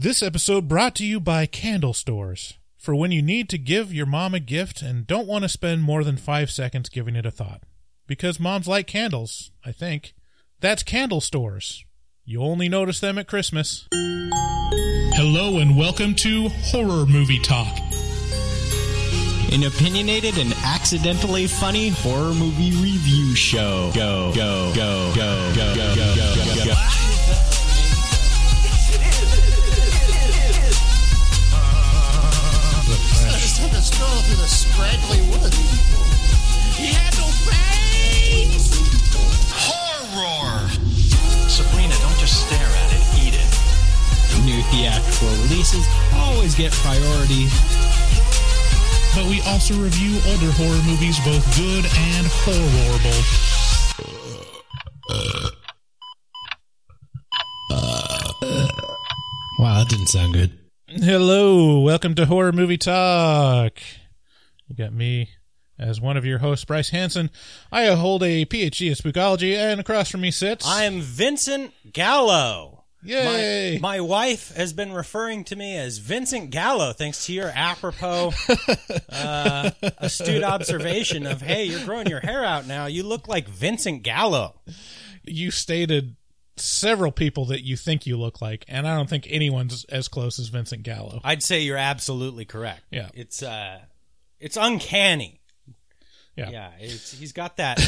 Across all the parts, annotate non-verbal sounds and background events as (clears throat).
This episode brought to you by Candle Stores. For when you need to give your mom a gift and don't want to spend more than five seconds giving it a thought. Because moms like candles, I think. That's Candle Stores. You only notice them at Christmas. Hello and welcome to Horror Movie Talk. An opinionated and accidentally funny horror movie review show. Go, go, go, go, go, go, stroll through the scraggly woods. He had no face! Horror! Sabrina, don't just stare at it, eat it. New theatrical releases always get priority. But we also review older horror movies, both good and horrible. Wow, that didn't sound good. Hello, welcome to Horror Movie Talk. You got me as one of your hosts, Bryce Hanson. I hold a PhD in spookology, and across from me sits. I'm Vincent Gallo. Yay! My, my wife has been referring to me as Vincent Gallo thanks to your apropos (laughs) uh, astute observation of, hey, you're growing your hair out now. You look like Vincent Gallo. you stated several people that you think you look like, and I don't think anyone's as close as Vincent Gallo. I'd say you're absolutely correct. Yeah. It's uh it's uncanny. Yeah. Yeah, it's he's got that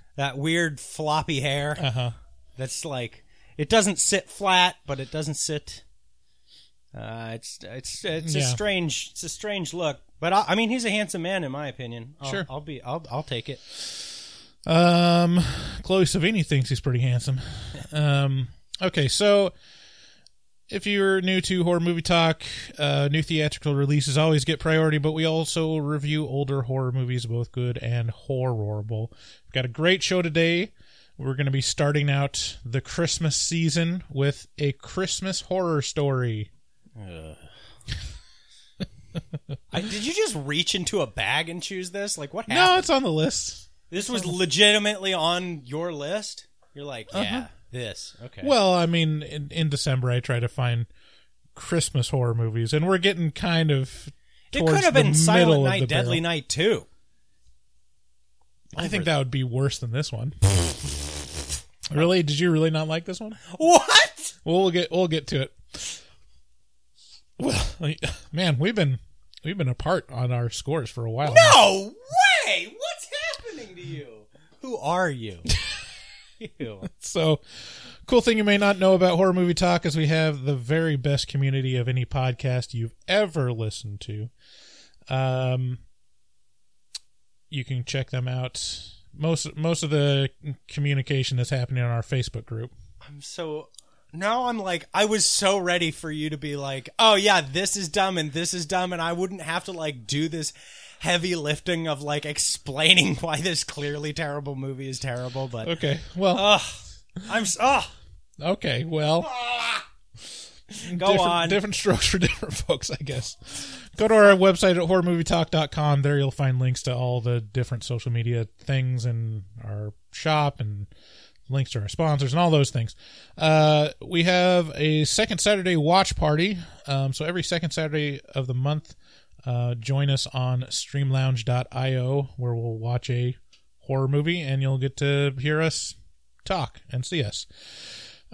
(laughs) that weird floppy hair. Uh-huh. That's like it doesn't sit flat, but it doesn't sit. Uh, it's it's it's a strange it's a strange look, but I, I mean he's a handsome man in my opinion. I'll, Sure. I'll be I'll I'll take it. Um, Chloe Savini thinks he's pretty handsome. Um, okay, so if you're new to horror movie talk, uh, new theatrical releases always get priority, but we also review older horror movies, both good and horrible. We've got a great show today. We're going to be starting out the Christmas season with a Christmas horror story. (laughs) I, did you just reach into a bag and choose this? Like what No, it's on the list. this was legitimately on your list. You're like, yeah, Uh-huh. This okay. Well, I mean, in, in December, I try to find Christmas horror movies, and we're getting kind of. it could have the been Silent Night, Deadly barrel. Night too. I think that would be worse than this one. really? Did you really not like this one? What? Well, we'll get we'll get to it. Well, (laughs) man, we've been we've been apart on our scores for a while. now. No way! What's happening to you? Who are you? (laughs) (laughs) So, cool thing you may not know about Horror Movie Talk is we have the very best community of any podcast you've ever listened to. Um, you can check them out. Most most of the communication is happening on our Facebook group. I'm so now I'm like I was so ready for you to be like, oh yeah, this is dumb and this is dumb, and I wouldn't have to like do this heavy lifting of like explaining (laughs) why this clearly terrible movie is terrible. But Okay, well, ugh, I'm ugh. okay, well, Go different, on. different strokes for (laughs) different folks, I guess. Go to our website at horrormovietalk.com. There you'll find links to all the different social media things and our shop and links to our sponsors and all those things. Uh, we have a second Saturday watch party. Um, so every second Saturday of the month, uh, join us on streamlounge.io where we'll watch a horror movie and you'll get to hear us talk and see us.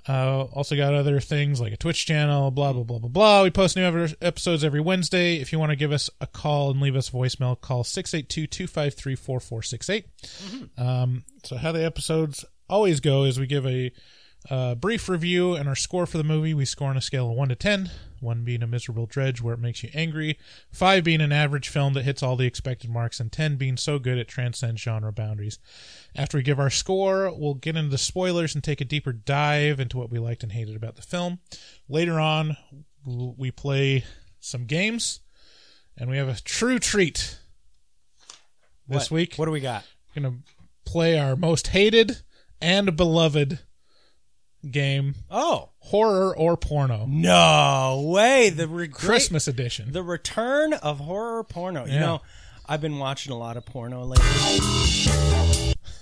Uh, also got other things like a Twitch channel, blah blah blah blah blah. We post new ever- episodes every Wednesday. If you want to give us a call and leave us a voicemail, call 682-253-4468. Um, so how the episodes always go is we give a uh, brief review and our score for the movie. We score on a scale of one to ten. One being a miserable dredge where it makes you angry, five being an average film that hits all the expected marks, and ten being so good it transcends genre boundaries. After we give our score, we'll get into the spoilers and take a deeper dive into what we liked and hated about the film. Later on, we play some games, and we have a true treat this What? week. What do we got? We're gonna play our most hated and beloved game, Oh horror or porno, no way! The re- Christmas edition. the return of horror porno. You know, I've been watching a lot of porno lately.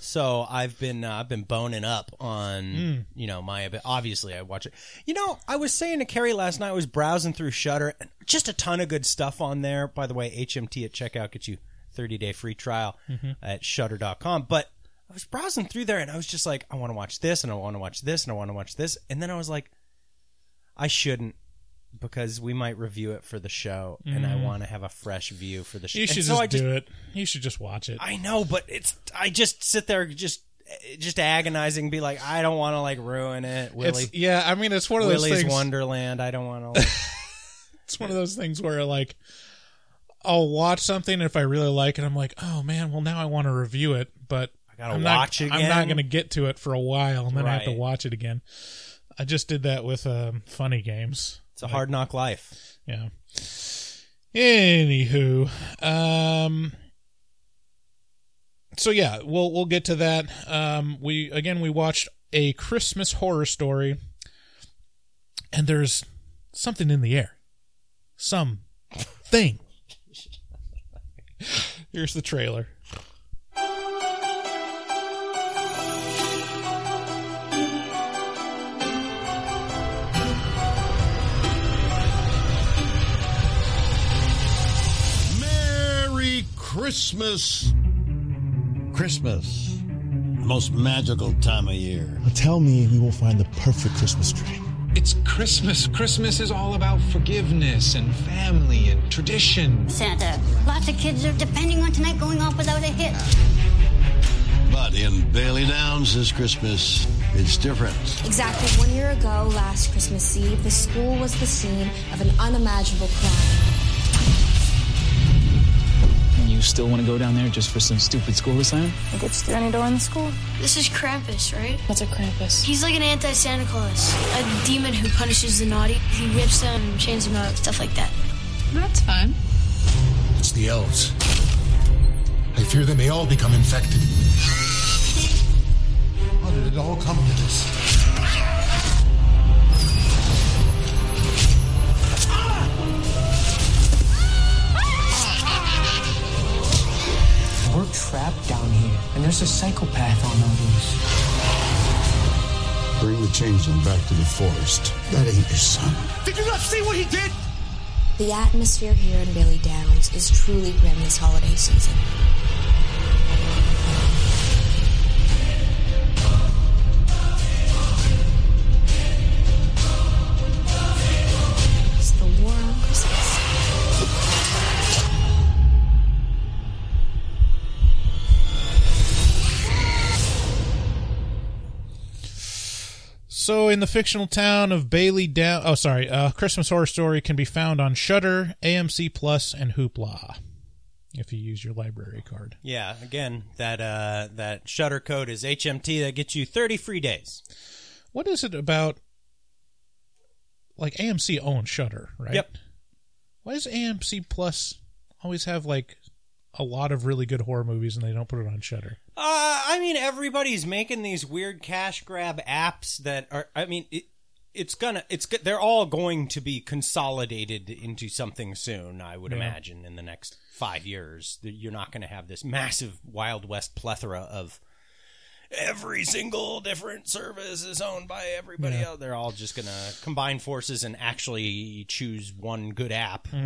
So I've been uh, I've been boning up on you know my obviously I watch it. You know I was saying to Carrie last night I was browsing through Shudder and just a ton of good stuff on there. By the way, HMT at checkout gets you 30 day free trial at Shudder.com. But I was browsing through there and I was just like I want to watch this and I want to watch this and I want to watch this and then I was like I shouldn't because we might review it for the show and I mm. want to have a fresh view for the show. You And should so just I do it. You should just watch it. I know, but it's I just sit there just just agonizing, be like, I don't want to like ruin it, Willie. It's yeah. I mean, it's one of those Willy's things. Wonderland. I don't want to. (laughs) Like, It's one of those things where like I'll watch something and if I really like it, I'm like, oh man, well now I want to review it, but I gotta I'm watch not, it I'm not going to get to it for a while, and then I have to watch it again. I just did that with um, funny games. it's a hard knock life. Yeah. Anywho, um, so yeah, we'll we'll get to that. Um, we again we watched a Christmas horror story, and there's something in the air, some thing. (laughs) Here's the trailer. Christmas. Christmas. The most magical time of year. Tell me we will find the perfect Christmas tree. It's Christmas. Christmas is all about forgiveness and family and tradition. Santa. Lots of kids are depending on tonight going off without a hit. But in Bailey Downs this Christmas, it's different. Exactly one year ago, last Christmas Eve, the school was the scene of an unimaginable crime. You still want to go down there just for some stupid school assignment? It gets through any door in the school. This is Krampus, right? What's a Krampus? He's like an anti-Santa Claus, a demon who punishes the naughty. He whips them and chains them up, stuff like that. That's fine. It's the elves. I fear they may all become infected. How did it all come to this? We're trapped down here, and there's a psychopath on our loose. Bring the changeling back to the forest. That ain't your son. Did you not see what he did? The atmosphere here in Bailey Downs is truly grim this holiday season. So, in the fictional town of Bailey Down, oh sorry, uh, Christmas Horror Story can be found on Shudder, AMC Plus, and Hoopla. If you use your library card. Yeah, again, that uh, that Shudder code is HMT. That gets you 30 free days. What is it about? Like AMC owns Shudder, right? Yep. Why does AMC Plus always have like a lot of really good horror movies and they don't put it on Shudder? Uh, I mean, everybody's making these weird cash grab apps that are. I mean, it, it's gonna. It's they're all going to be consolidated into something soon. I would Yeah. imagine in the next five years, you're not going to have this massive Wild West plethora of every single different service is owned by everybody Yeah. else. They're all just going to combine forces and actually choose one good app. (laughs)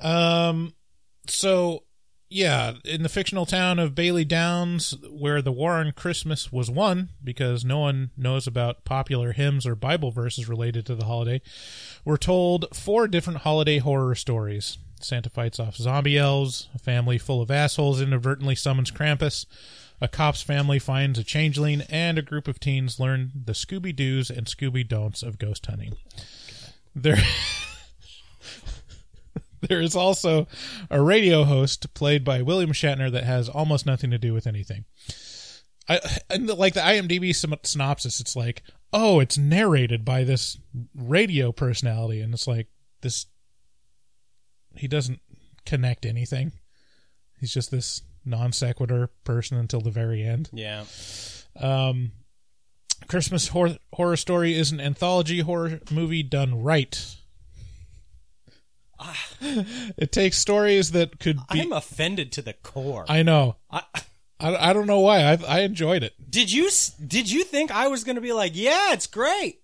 Um, so yeah, in the fictional town of Bailey Downs, where the war on Christmas was won, because no one knows about popular hymns or Bible verses related to the holiday, we're told four different holiday horror stories. Santa fights off zombie elves, a family full of assholes inadvertently summons Krampus, a cop's family finds a changeling, and a group of teens learn the Scooby Doos and Scooby Don'ts of ghost hunting. There. (laughs) (laughs) There is also a radio host played by William Shatner that has almost nothing to do with anything. I and the, like the IMDb synopsis, it's like, oh, it's narrated by this radio personality, and it's like this. He doesn't connect anything. He's just this non sequitur person until the very end. Yeah. Um, Christmas Hor- Horror Story is an anthology horror movie done right. It takes stories that could be. I'm offended to the core. I know. I, I, I don't know why. I I enjoyed it. did you s- did you think I was going to be like, yeah, it's great?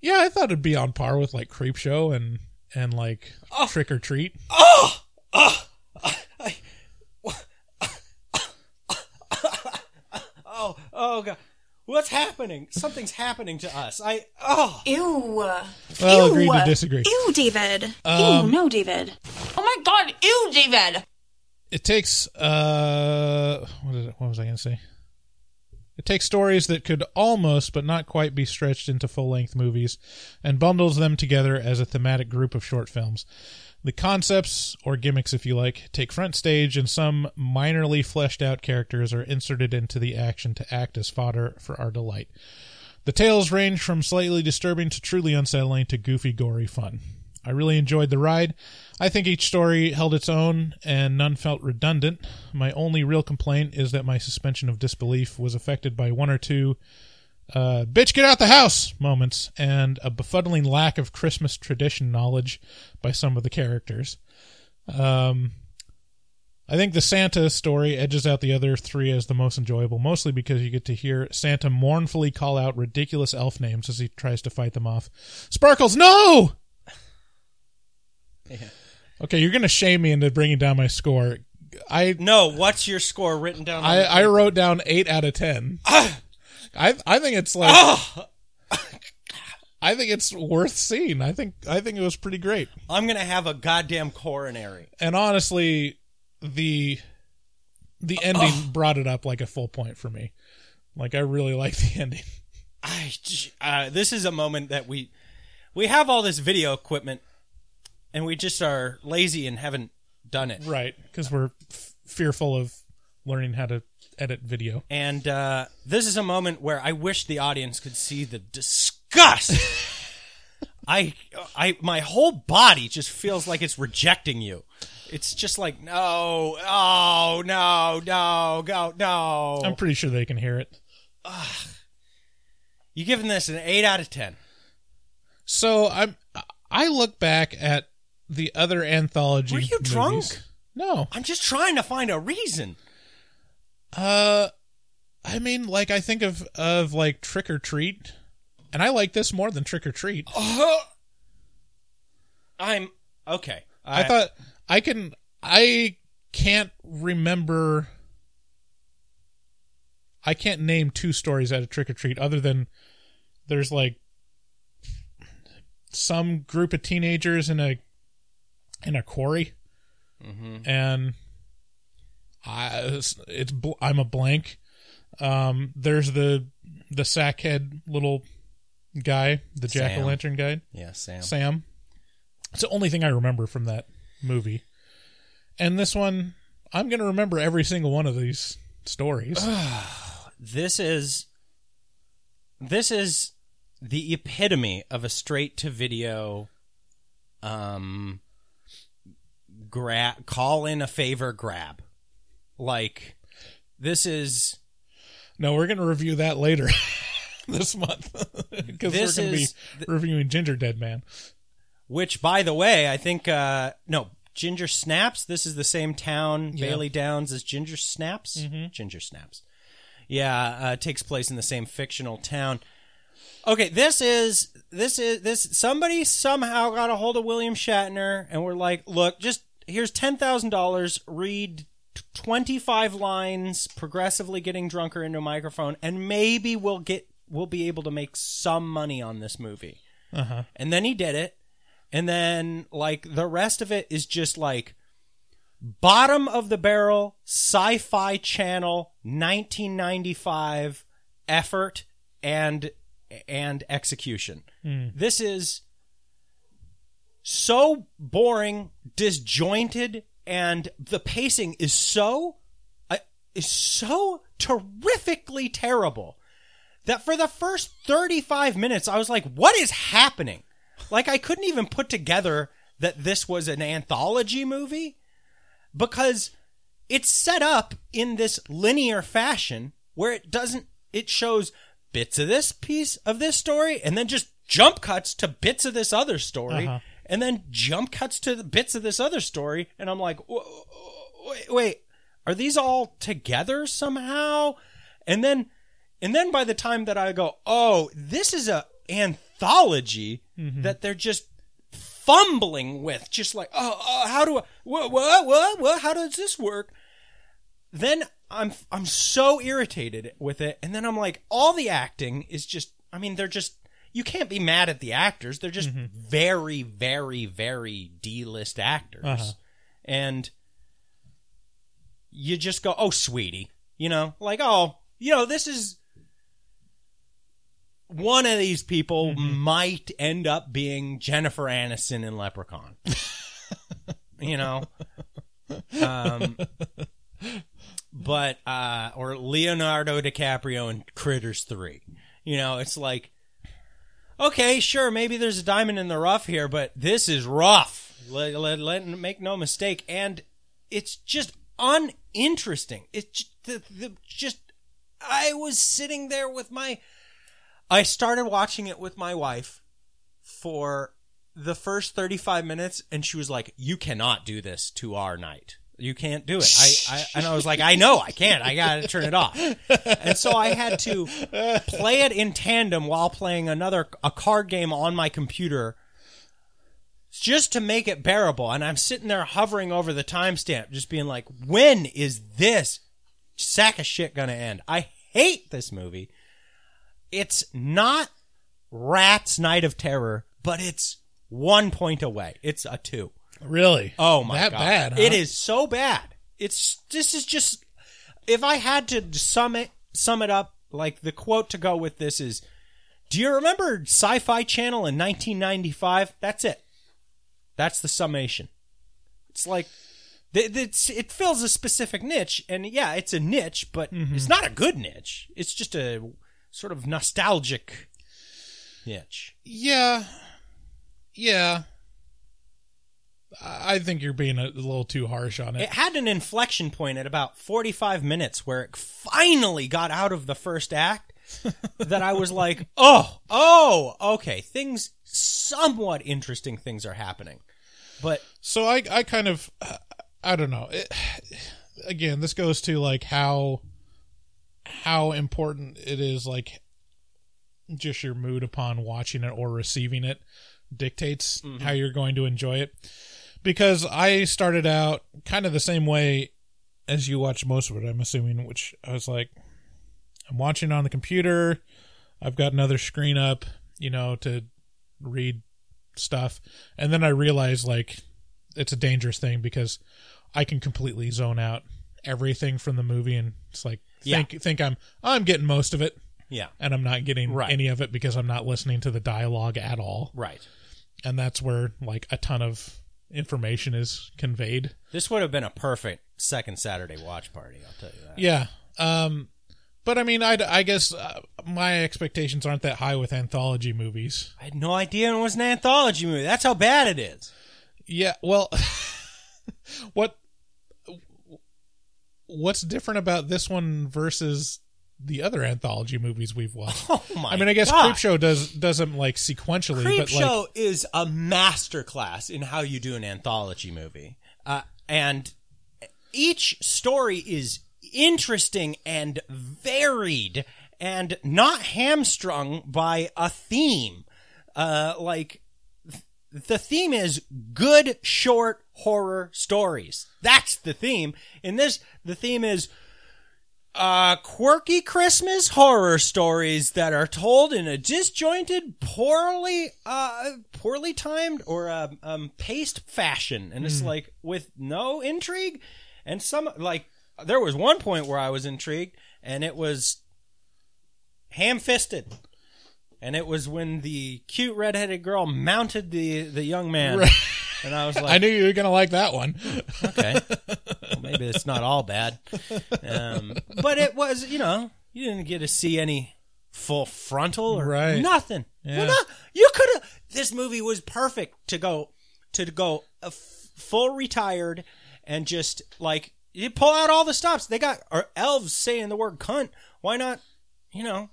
Yeah, I thought it'd be on par with like Creepshow and and like oh. Trick or Treat. Oh, oh, I, oh, oh god, what's happening? Something's happening to us. I oh, Ew. Well, Ew. agreed to disagree. Ew, David. Um, Ew, no, David. Oh my god, ew, David. It takes uh, what, is it, what was I gonna say? It takes stories that could almost but not quite be stretched into full length movies and bundles them together as a thematic group of short films. The concepts, or gimmicks if you like, take front stage and some minorly fleshed out characters are inserted into the action to act as fodder for our delight. The tales range from slightly disturbing to truly unsettling to goofy, gory fun. I really enjoyed the ride. I think each story held its own and none felt redundant. My only real complaint is that my suspension of disbelief was affected by one or two uh, bitch get out the house moments and a befuddling lack of Christmas tradition knowledge by some of the characters. Um, I think the Santa story edges out the other three as the most enjoyable, mostly because you get to hear Santa mournfully call out ridiculous elf names as he tries to fight them off. Sparkles, no! Okay, you're going to shame me into bringing down my score. I no. What's your score written down? I, I wrote down eight out of ten. (laughs) I I think it's like I think it's worth seeing. I think I think it was pretty great. I'm gonna have a goddamn coronary. And honestly, the the ending brought it up like a full point for me. Like I really like the (laughs) ending. I uh, this is a moment that we we have all this video equipment, and we just are lazy and haven't done it. Right, because we're f- fearful of learning how to edit video. And uh, this is a moment where I wish the audience could see the disgust. (laughs) I, I, my whole body just feels like it's rejecting you. It's just like no, oh no, no, go, no. I'm pretty sure they can hear it. you giving this an eight out of ten? So I'm I look back at the other anthology. Were you movies. drunk? No. I'm just trying to find a reason. Uh, I mean, like I think of of like Trick or Treat, and I like this more than Trick or Treat. I'm okay. I thought I can. I can't remember. I can't name two stories out of Trick or Treat other than there's like some group of teenagers in a in a quarry, and I it's, I'm a blank. Um, there's the the sackhead little guy, the jack o' lantern guy. Yeah, Sam. Sam. It's the only thing I remember from that movie. And this one, I'm going to remember every single one of these stories. (sighs) this is this is the epitome of a straight to video um grab call in a favor grab like this is no, we're going to review that later (laughs) this month (laughs) because we're going to be th- reviewing Gingerdead Man. which by the way i think uh no ginger snaps this is the same town Yeah. bailey downs as ginger snaps Mhm. ginger snaps yeah uh takes place in the same fictional town okay this is this is this somebody somehow got a hold of william shatner and we're like look just here's $10000 read t- 25 lines progressively getting drunker into a microphone and maybe we'll get we'll be able to make some money on this movie Uh-huh. and then he did it. And then, like, the rest of it is just like bottom of the barrel sci fi channel 1995 effort and and execution. Hmm. This is so boring, disjointed, and the pacing is so uh, is so terrifically terrible that for the first 35 minutes I was like what is happening? Like I couldn't even put together that this was an anthology movie because it's set up in this linear fashion where it doesn't it shows bits of this piece of this story and then just jump cuts to bits of this other story Uh-huh. And then jump cuts to the bits of this other story, and I'm like, wait, wait, are these all together somehow? And then, and then by the time that I go, oh, this is a anthology mm-hmm. that they're just fumbling with, just like, oh, oh how do I, what, what, what, what, how does this work? Then I'm, I'm so irritated with it, and then I'm like, all the acting is just, I mean, they're just. You can't be mad at the actors. They're just very, very, very D-list actors. Uh-huh. And you just go, oh, sweetie, you know, like, oh, you know, this is one of these people might end up being Jennifer Aniston in Leprechaun. (laughs) you know, um, but uh, or Leonardo DiCaprio in Critters Three. You know, it's like, okay, sure, maybe there's a diamond in the rough here, but this is rough. Let, let, let make no mistake, and it's just uninteresting. It's just, the, the, just I was sitting there with my. I started watching it with my wife for the first 35 minutes, and she was like, You cannot do this to our night. You can't do it. I, I (laughs) and I was like, I know I can't. I gotta turn it off. And so I had to play it in tandem while playing another a card game on my computer just to make it bearable. And I'm sitting there hovering over the timestamp, just being like, when is this sack of shit gonna end? I hate this movie. It's not Rat's Night of Terror, but it's one point away. It's a two. Really? Oh my that god. bad? Huh? It is so bad. It's this is just if I had to sum it sum it up, like the quote to go with this is Do you remember Sci-Fi Channel in 1995? That's it. That's the summation. It's like it's, it fills a specific niche, and yeah, it's a niche, but mm-hmm. it's not a good niche. It's just a sort of nostalgic niche. Yeah. Yeah. I think you're being a little too harsh on it. It had an inflection point at about 45 minutes where it finally got out of the first act (laughs) that I was like, oh, oh, okay, things, somewhat interesting things are happening. But So I I kind of I don't know. It, again, this goes to like how how important it is like just your mood upon watching it or receiving it dictates mm-hmm. how you're going to enjoy it. Because I started out kind of the same way as you watch most of it, I'm assuming, which I was like I'm watching on the computer. I've got another screen up, you know, to read stuff. And then I realized like it's a dangerous thing because I can completely zone out everything from the movie and it's like Yeah. think think I'm I'm getting most of it yeah, and I'm not getting Right. any of it because I'm not listening to the dialogue at all. right. And that's where like a ton of information is conveyed. This would have been a perfect second Saturday watch party, I'll tell you that. Yeah. Um but I mean I I guess uh, my expectations aren't that high with anthology movies. I had no idea it was an anthology movie. That's how bad it is. Yeah, well, (laughs) what what's different about this one versus the other anthology movies we've watched? (laughs) Oh my I mean, I guess God. Creepshow does does them like sequentially, Creep but like Show is a masterclass in how you do an anthology movie, uh, and each story is interesting and varied, and not hamstrung by a theme. Uh, like th- the theme is good short horror stories. That's the theme. In this, the theme is uh, quirky Christmas horror stories that are told in a disjointed, poorly, uh, poorly timed or um, um, paced fashion, and it's like with no intrigue, and some like there was one point where I was intrigued, and it was ham-fisted, and it was when the cute redheaded girl mounted the the young man, and I was (laughs) like, I knew you were gonna like that one. okay. (laughs) Maybe it's not all bad. Um, but it was, you know, you didn't get to see any full frontal or Right. nothing. Yeah. Well, you could have. This movie was perfect to go to go f- full retired and just like you pull out all the stops. They got or elves saying the word cunt. Why not? You know,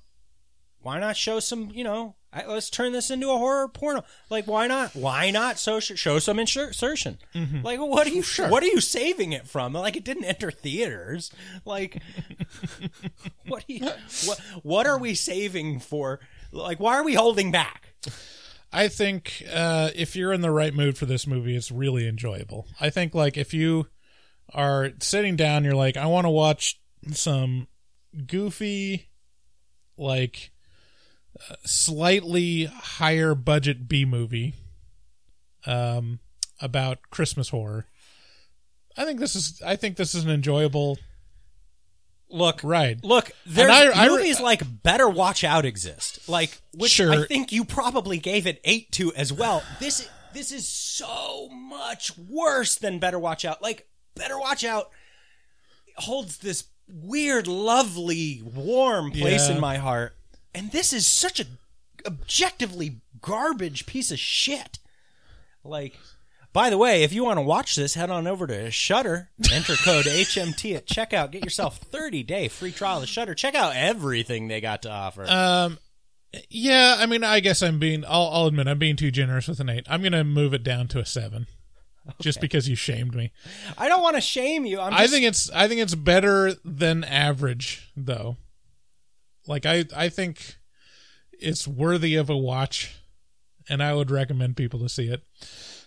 why not show some? You know, I- let's turn this into a horror porno. Like, why not? Why not so show some insertion? Mhm. Like, what are you? Sure. What are you saving it from? Like, it didn't enter theaters. Like, (laughs) what? Are you, what? What are we saving for? Like, why are we holding back? I think uh, if you're in the right mood for this movie, it's really enjoyable. I think like if you are sitting down, you're like, I want to watch some goofy, like slightly higher budget B movie, um, about Christmas horror. I think this is. I think this is an enjoyable look ride. Look, there's And I- I- movies like Better Watch Out exist, like which Sure. I think you probably gave it eight to as well. This this is so much worse than Better Watch Out. Like Better Watch Out holds this weird, lovely, warm place Yeah. in my heart, and this is such a objectively garbage piece of shit. Like. By the way, if you want to watch this, head on over to Shudder. Enter code (laughs) HMT at checkout. Get yourself 30 day free trial of Shudder. Check out everything they got to offer. Um, yeah, I mean, I guess I'm being. I'll, I'll admit I'm being too generous with an eight. I'm gonna move it down to a seven, just because you shamed me. I don't want to shame you. I'm I think it's. I think it's better than average, though. Like I, I think it's worthy of a watch, and I would recommend people to see it.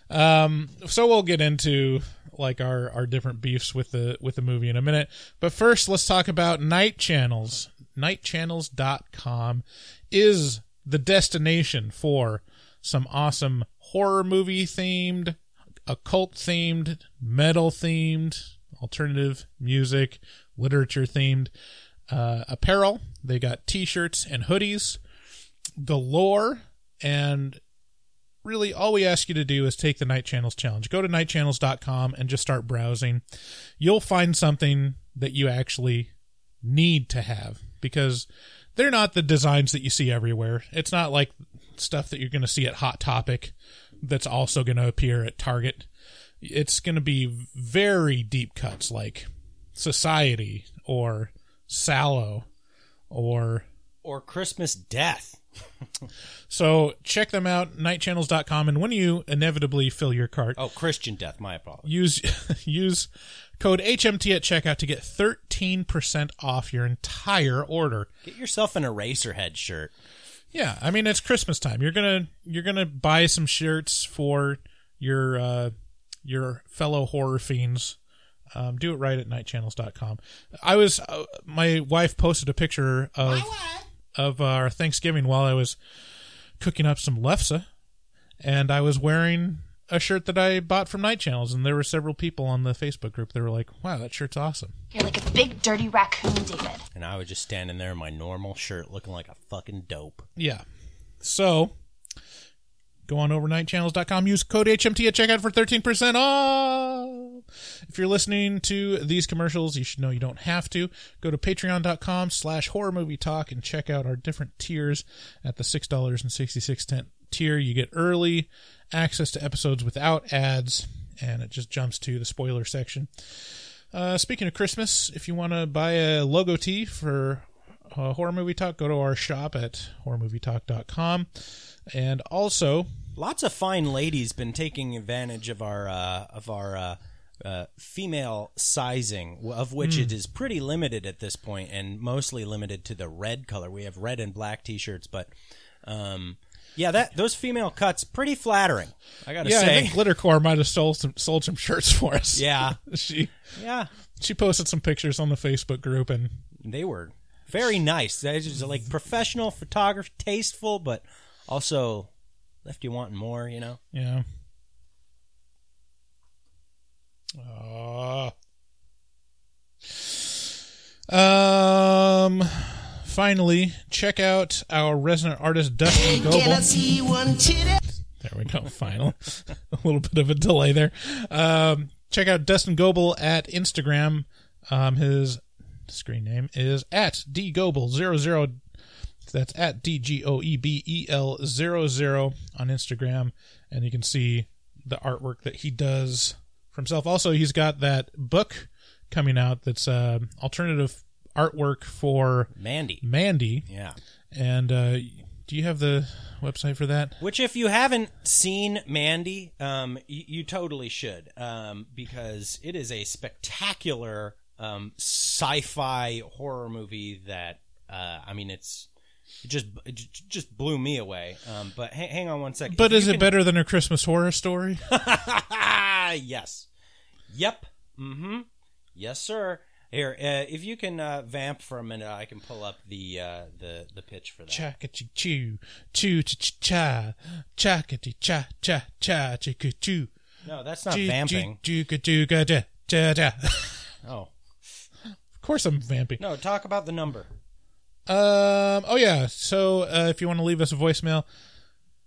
Um, so we'll get into like our our different beefs with the with the movie in a minute. But first, let's talk about Night Channels. Nightchannels.com is the destination for some awesome horror movie themed, occult themed, metal themed, alternative music, literature themed uh, apparel. They got t-shirts and hoodies galore. And really all we ask you to do is take the night channels challenge. Go to nightchannels.com and just start browsing. You'll find something that you actually need to have because they're not the designs that you see everywhere. It's not like stuff that you're going to see at hot topic that's also going to appear at target. It's going to be very deep cuts like society or sallow or or Christmas death. so check them out, nightchannels.com, and when you inevitably fill your cart, Oh, Christian death. My apologies. use (laughs) use code HMT at checkout to get 13% off your entire order. Get yourself an Eraserhead shirt. Yeah, I mean it's Christmas time. You're gonna you're gonna buy some shirts for your uh, your fellow horror fiends. Um, do it right at nightchannels.com. I was uh, my wife posted a picture of of our Thanksgiving while I was cooking up some lefse, and I was wearing a shirt that I bought from Night Channels, and there were several people on the Facebook group that were like, "Wow, that shirt's awesome." You're like a big dirty raccoon, David. And I was just standing there in my normal shirt looking like a fucking dope. Yeah. So go on over nightchannels.com, use code HMT at checkout for 13% off. If you're listening to these commercials, you should know you don't have to. Go to patreon.com slash horror movie talk and check out our different tiers at the $6.66 tier. You get early access to episodes without ads, and it just jumps to the spoiler section. Uh, speaking of Christmas, if you want to buy a logo tee for uh, Horror Movie Talk, go to our shop at horrormovietalk.com. And also, Lots of fine ladies been taking advantage of our uh, of our uh, uh, female sizing, of which Hmm. it is pretty limited at this point, and mostly limited to the red color. We have red and black T-shirts, but um, yeah, that those female cuts pretty flattering. I gotta yeah, I say, think Glittercore might have sold some sold some shirts for us. Yeah. (laughs) she yeah, she posted some pictures on the Facebook group, and they were very nice. They just like professional photography, tasteful, but also left you wanting more. You know. yeah. Uh, um. Finally, check out our resident artist Dustin Goebel. see one titty? There we go. Final. (laughs) a little bit of a delay there. Um, check out Dustin Goebel at Instagram. Um, his screen name is at dgoebel00. That's at D G O E B E L 00 on Instagram. And you can see the artwork that he does for himself. Also, he's got that book coming out that's uh, alternative artwork for Mandy. Mandy. Yeah. And uh, do you have the website for that? Which, if you haven't seen Mandy, um, you, you totally should, um, because it is a spectacular um, sci-fi horror movie that, uh, I mean, it's it just it just blew me away. Um, but ha- hang on one second. But If is it can- better than a Christmas horror story? (laughs) yes. Yep. Mm-hmm. Yes, sir. Here, uh, if you can uh, vamp for a minute, I can pull up the uh, the the pitch for that. Chakati choo, choo cha cha, chakati cha cha cha chicka choo. No, that's not vamping. Cha cha cha. Oh course, I'm vampy. no, talk about the number. Um. Oh yeah. So uh, if you want to leave us a voicemail,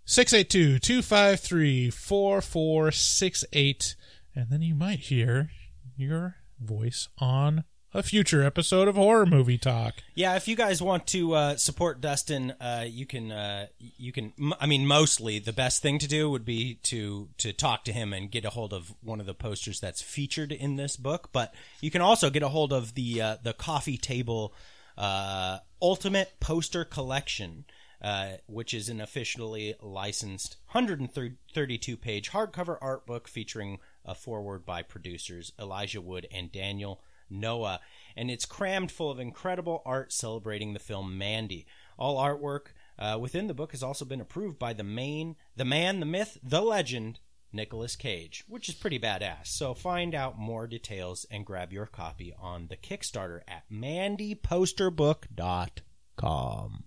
682-253-4468 and then you might hear your voice on a future episode of Horror Movie Talk. Yeah, if you guys want to uh, support Dustin, uh, you can. Uh, you can. m- I mean, mostly the best thing to do would be to to talk to him and get a hold of one of the posters that's featured in this book. But you can also get a hold of the uh, the coffee table uh, ultimate poster collection. Uh, which is an officially licensed 132 page hardcover art book featuring a foreword by producers Elijah Wood and Daniel Noah. And it's crammed full of incredible art celebrating the film Mandy. All artwork uh, within the book has also been approved by the main, the man, the myth, the legend, Nicolas Cage, which is pretty badass. So find out more details and grab your copy on the Kickstarter at mandyposterbook.com.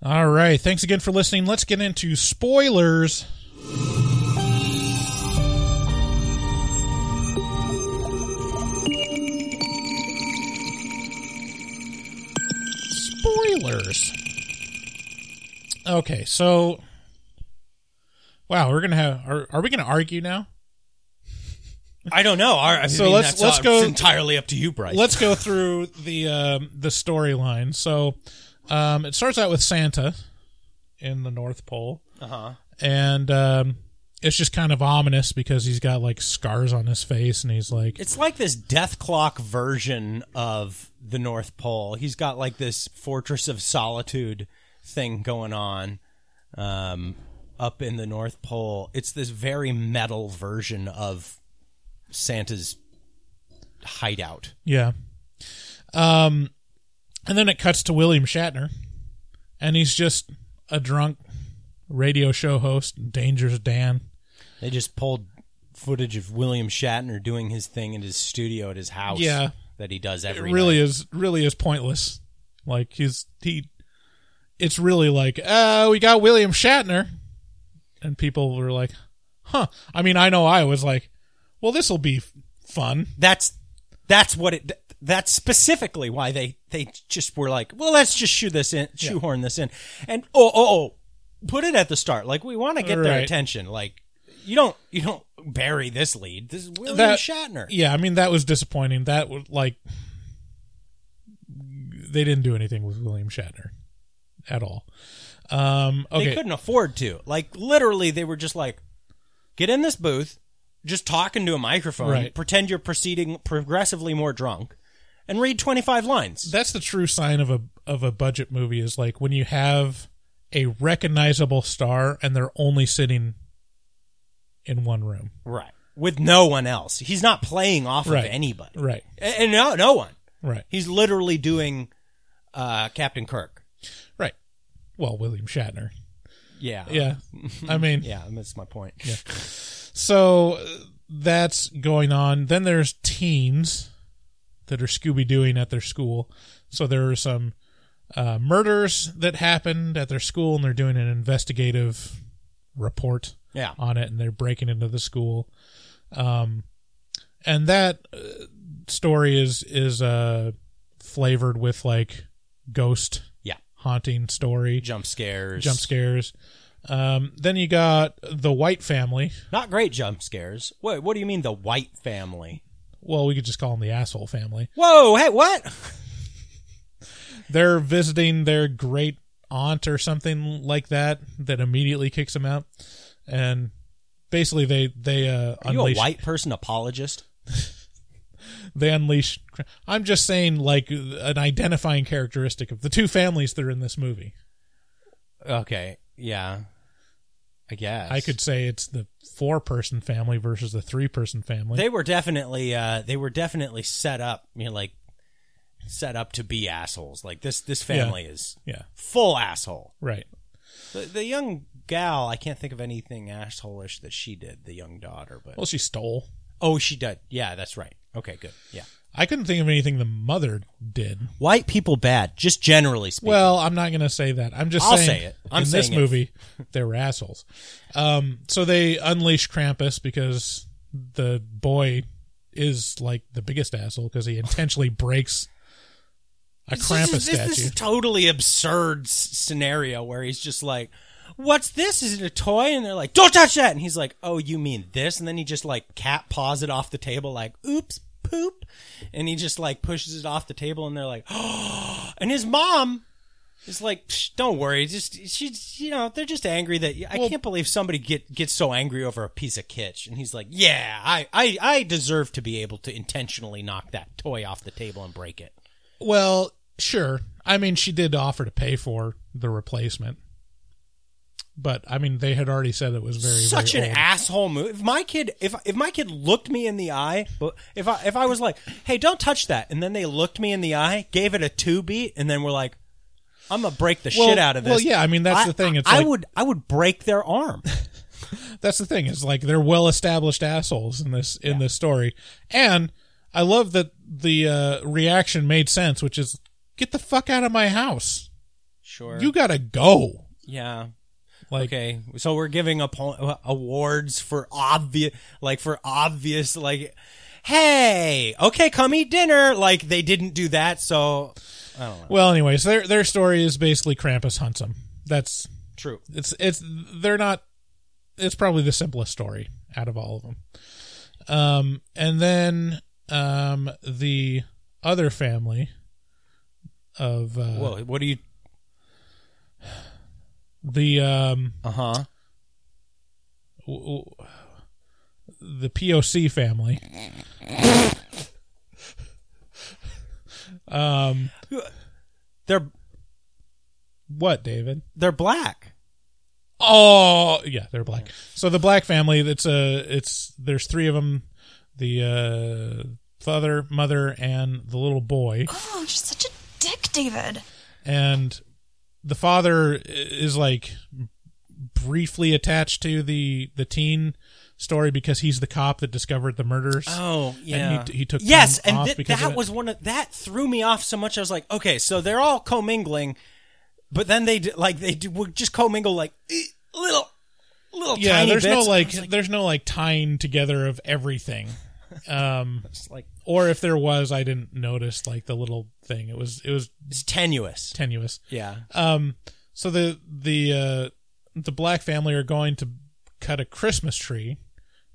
All right. Thanks again for listening. Let's get into spoilers. Spoilers. Okay, so wow, we're gonna have. Are, are we gonna argue now? I don't know. I, I So mean, let's- let's go- it's entirely up to you, Bryce. Let's go through the um, the storyline. So um, it starts out with Santa in the North Pole, Uh-huh. and um, it's just kind of ominous because he's got like scars on his face, and he's like, It's like this death clock version of the North Pole. He's got like this Fortress of Solitude thing going on um, up in the North Pole. It's this very metal version of Santa's hideout. yeah. Um, and then it cuts to William Shatner, and he's just a drunk radio show host, Dangerous Dan. They just pulled footage of William Shatner doing his thing in his studio at his house. Yeah. that he does It every. really night. is really is pointless. Like he's he, it's really like, uh, we got William Shatner, and people were like, huh. I mean, I know I was like, well, this will be fun. That's that's what it. That's specifically why they they just were like, well, let's just shoe this in, shoehorn this in, and oh oh oh, put it at the start. Like we want to get their Right. attention. Like you don't you don't bury this lead. This is William That- Shatner. Yeah, I mean that was disappointing. That was like they didn't do anything with William Shatner at all. Um, okay, They couldn't afford to. Like literally, they were just like, get in this booth, just talk into a microphone, Right. pretend you're proceeding progressively more drunk, and read twenty five lines. that's the true sign of a of a budget movie is like when you have a recognizable star and they're only sitting in one room. Right. With no one else. He's not playing off Right. of anybody. Right. And no, no one. Right. He's literally doing uh, Captain Kirk. Right. Well, William Shatner. Yeah. Yeah. I (laughs) mean, yeah, that's my point. Yeah. So that's going on. Then there's teens that are Scooby Dooing at their school. So there are some uh, murders that happened at their school, and they're doing an investigative report Yeah. on it, and they're breaking into the school. Um, and that uh, story is is uh, flavored with like ghost Yeah. haunting story, Jump scares. jump scares. Um, then you got the White family. Not great jump scares. What, what do you mean, the white family? Well, we could just call them the asshole family. Whoa, hey, what? (laughs) They're visiting their great aunt or something like that that immediately kicks them out, and basically they they uh, Are you a white person apologist? (laughs) they unleash. I'm just saying, like an identifying characteristic of the two families that are in this movie. Okay, yeah, I guess I could say it's the four-person family versus the three-person family. They were definitely uh, they were definitely set up, you know, like set up to be assholes. Like this this family Yeah. is Yeah. full asshole. right. The, the young gal, I can't think of anything assholish that she did. The young daughter, but Well, she stole. oh, she did. Yeah, that's right. Okay, good. Yeah, I couldn't think of anything the mother did. white people bad, just generally speaking. Well, I'm not going to say that. I'm just I'll saying say it. I'm in this it. movie, they were assholes. Um, so they unleash Krampus because the boy is like the biggest asshole because he intentionally breaks a This Krampus is, this, statue. this is totally absurd s- scenario where he's just like, "What's this? Is it a toy?" And they're like, "Don't touch that!" And he's like, "Oh, you mean this?" And then he just like cat paws it off the table, like, "Oops, poop," and he just like pushes it off the table, and they're like, "Oh!" (gasps) And his mom is like, Psh, "Don't worry, just she's you know they're just angry that I can't believe somebody get gets so angry over a piece of kitsch." And he's like, "Yeah, I I I deserve to be able to intentionally knock that toy off the table and break it." well, sure. I mean, she did offer to pay for the replacement, but I mean, they had already said it was very such very an old. asshole move. If my kid, if if my kid looked me in the eye, if I if I was like, "Hey, don't touch that," and then they looked me in the eye, gave it a two beat, and then were like, "I'm gonna break the Well- shit out of this." well, yeah, I mean, that's I- the thing. It's I like- would I would break their arm. (laughs) That's the thing. Is like they're well established assholes in this in this story, and I love that the uh, reaction made sense, which is get the fuck out of my house. Sure, You gotta go. yeah. Like Okay, so we're giving up awards for obvious, like for obvious, like, hey, okay, come eat dinner. Like they didn't do that, so I don't know. Well, anyways, their their story is basically Krampus hunts them. That's True. it's it's they're not. It's probably the simplest story out of all of them. Um, and then um the other family of uh, Well, what do you? the um Uh huh. w- w- the POC family. um, They're what, David? they're black. Oh, yeah, they're black. So the black family, it's a, it's there's three of them, the uh, father, mother, and the little boy, Oh, you're such a dick, David. and the father is like briefly attached to the the teen story because he's the cop that discovered the murders. Oh And yeah, he, he took yes, and off th- because of that was one of that threw me off so much. I was like, okay, so they're all commingling, but then they d- like they d- would just commingle like eh, little little yeah. tiny There's bits. no I like, there's no like tying together of everything. Um, (laughs) it's like or if there was, I didn't notice like the little thing. It was it was it's tenuous. tenuous. Yeah, Um, so the the uh, the black family are going to cut a Christmas tree,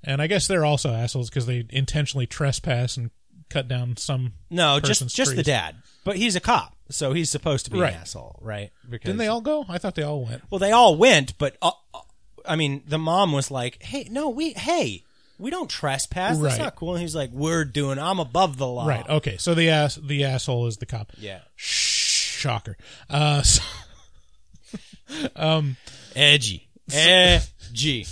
and I guess they're also assholes because they intentionally trespass and cut down some. no, person's just just the trees. dad, but he's a cop, so he's supposed to be Right. an asshole, right? Because Didn't they all go? I thought they all went. Well, they all went, but uh, uh, I mean, the mom was like, "Hey, no, we hey." We don't trespass. That's Right. not cool. And he's like, "We're doing. I'm above the law." Right. Okay. So the ass the asshole is the cop. Yeah. Shocker. Uh, so, (laughs) um, Edgy. Edgy.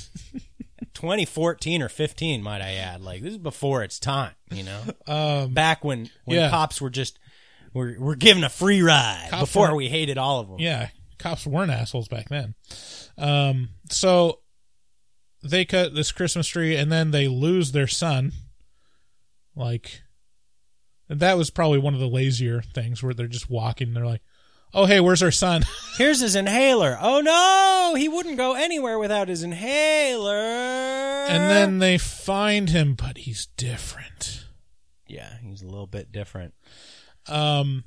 2014 or 15, might I add. Like this is before its time, you know. um, Back when when Yeah. cops were just were were given a free ride Cops before we hated all of them. yeah, cops weren't assholes back then. Um, so they cut this Christmas tree and then they lose their son. Like, that was probably one of the lazier things where they're just walking. And they're like, "Oh, hey, where's our son?" (laughs) Here's his inhaler. Oh no, he wouldn't go anywhere without his inhaler. and then they find him, but he's different. yeah, he's a little bit different. Um,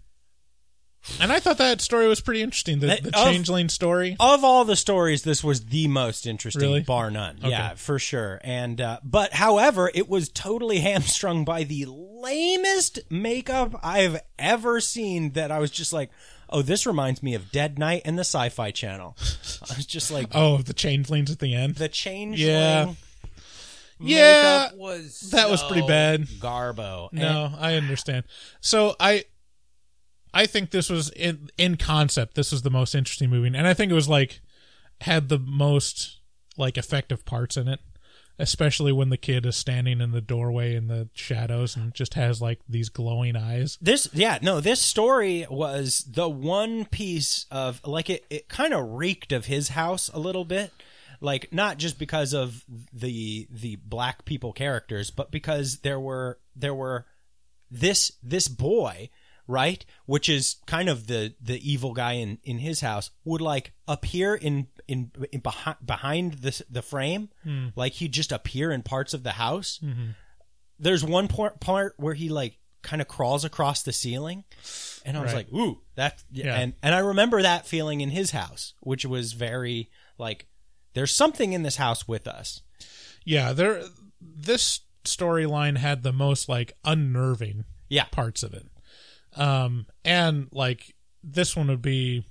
and I thought that story was pretty interesting. The, the of- changeling story. Of all the stories, this was the most interesting, Really? bar none. Okay. Yeah, for sure. And uh, but however, it was totally (laughs) hamstrung by the lamest makeup I've ever seen. That I was just like, oh, this reminds me of Dead Night and the Sci-Fi Channel. (laughs) I was just like, Oh, the changelings at the end. the change. Yeah. Yeah, makeup was that was pretty bad. Garbo. No, I understand. So I I think this was in in concept this was the most interesting movie and I think it was like had the most like effective parts in it. Especially when the kid is standing in the doorway in the shadows and just has like these glowing eyes. This, yeah, no, this story was the one piece of like it. It kind of reeked of his house a little bit, like not just because of the the black people characters, but because there were there were this this boy right which is kind of the the evil guy in in his house would like appear in in, in behind behind the the frame Hmm. like he'd just appear in parts of the house Mhm. there's one part, part where he like kind of crawls across the ceiling and i was Right. like ooh that Yeah. and and i remember that feeling in his house which was very like there's something in this house with us Yeah, there this storyline had the most like unnerving yeah parts of it. Um and like this one would be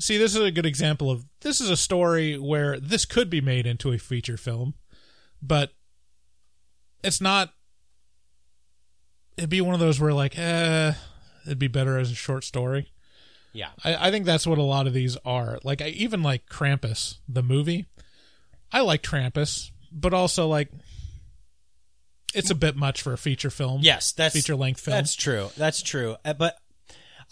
See, this is a good example of this is a story where this could be made into a feature film, but it's not it'd be one of those where like eh it'd be better as a short story. yeah I, I think that's what a lot of these are. Like I even like Krampus, the movie. I like Krampus, but also like it's a bit much for a feature film. Yes, that's feature length film. That's true. That's true. Uh, But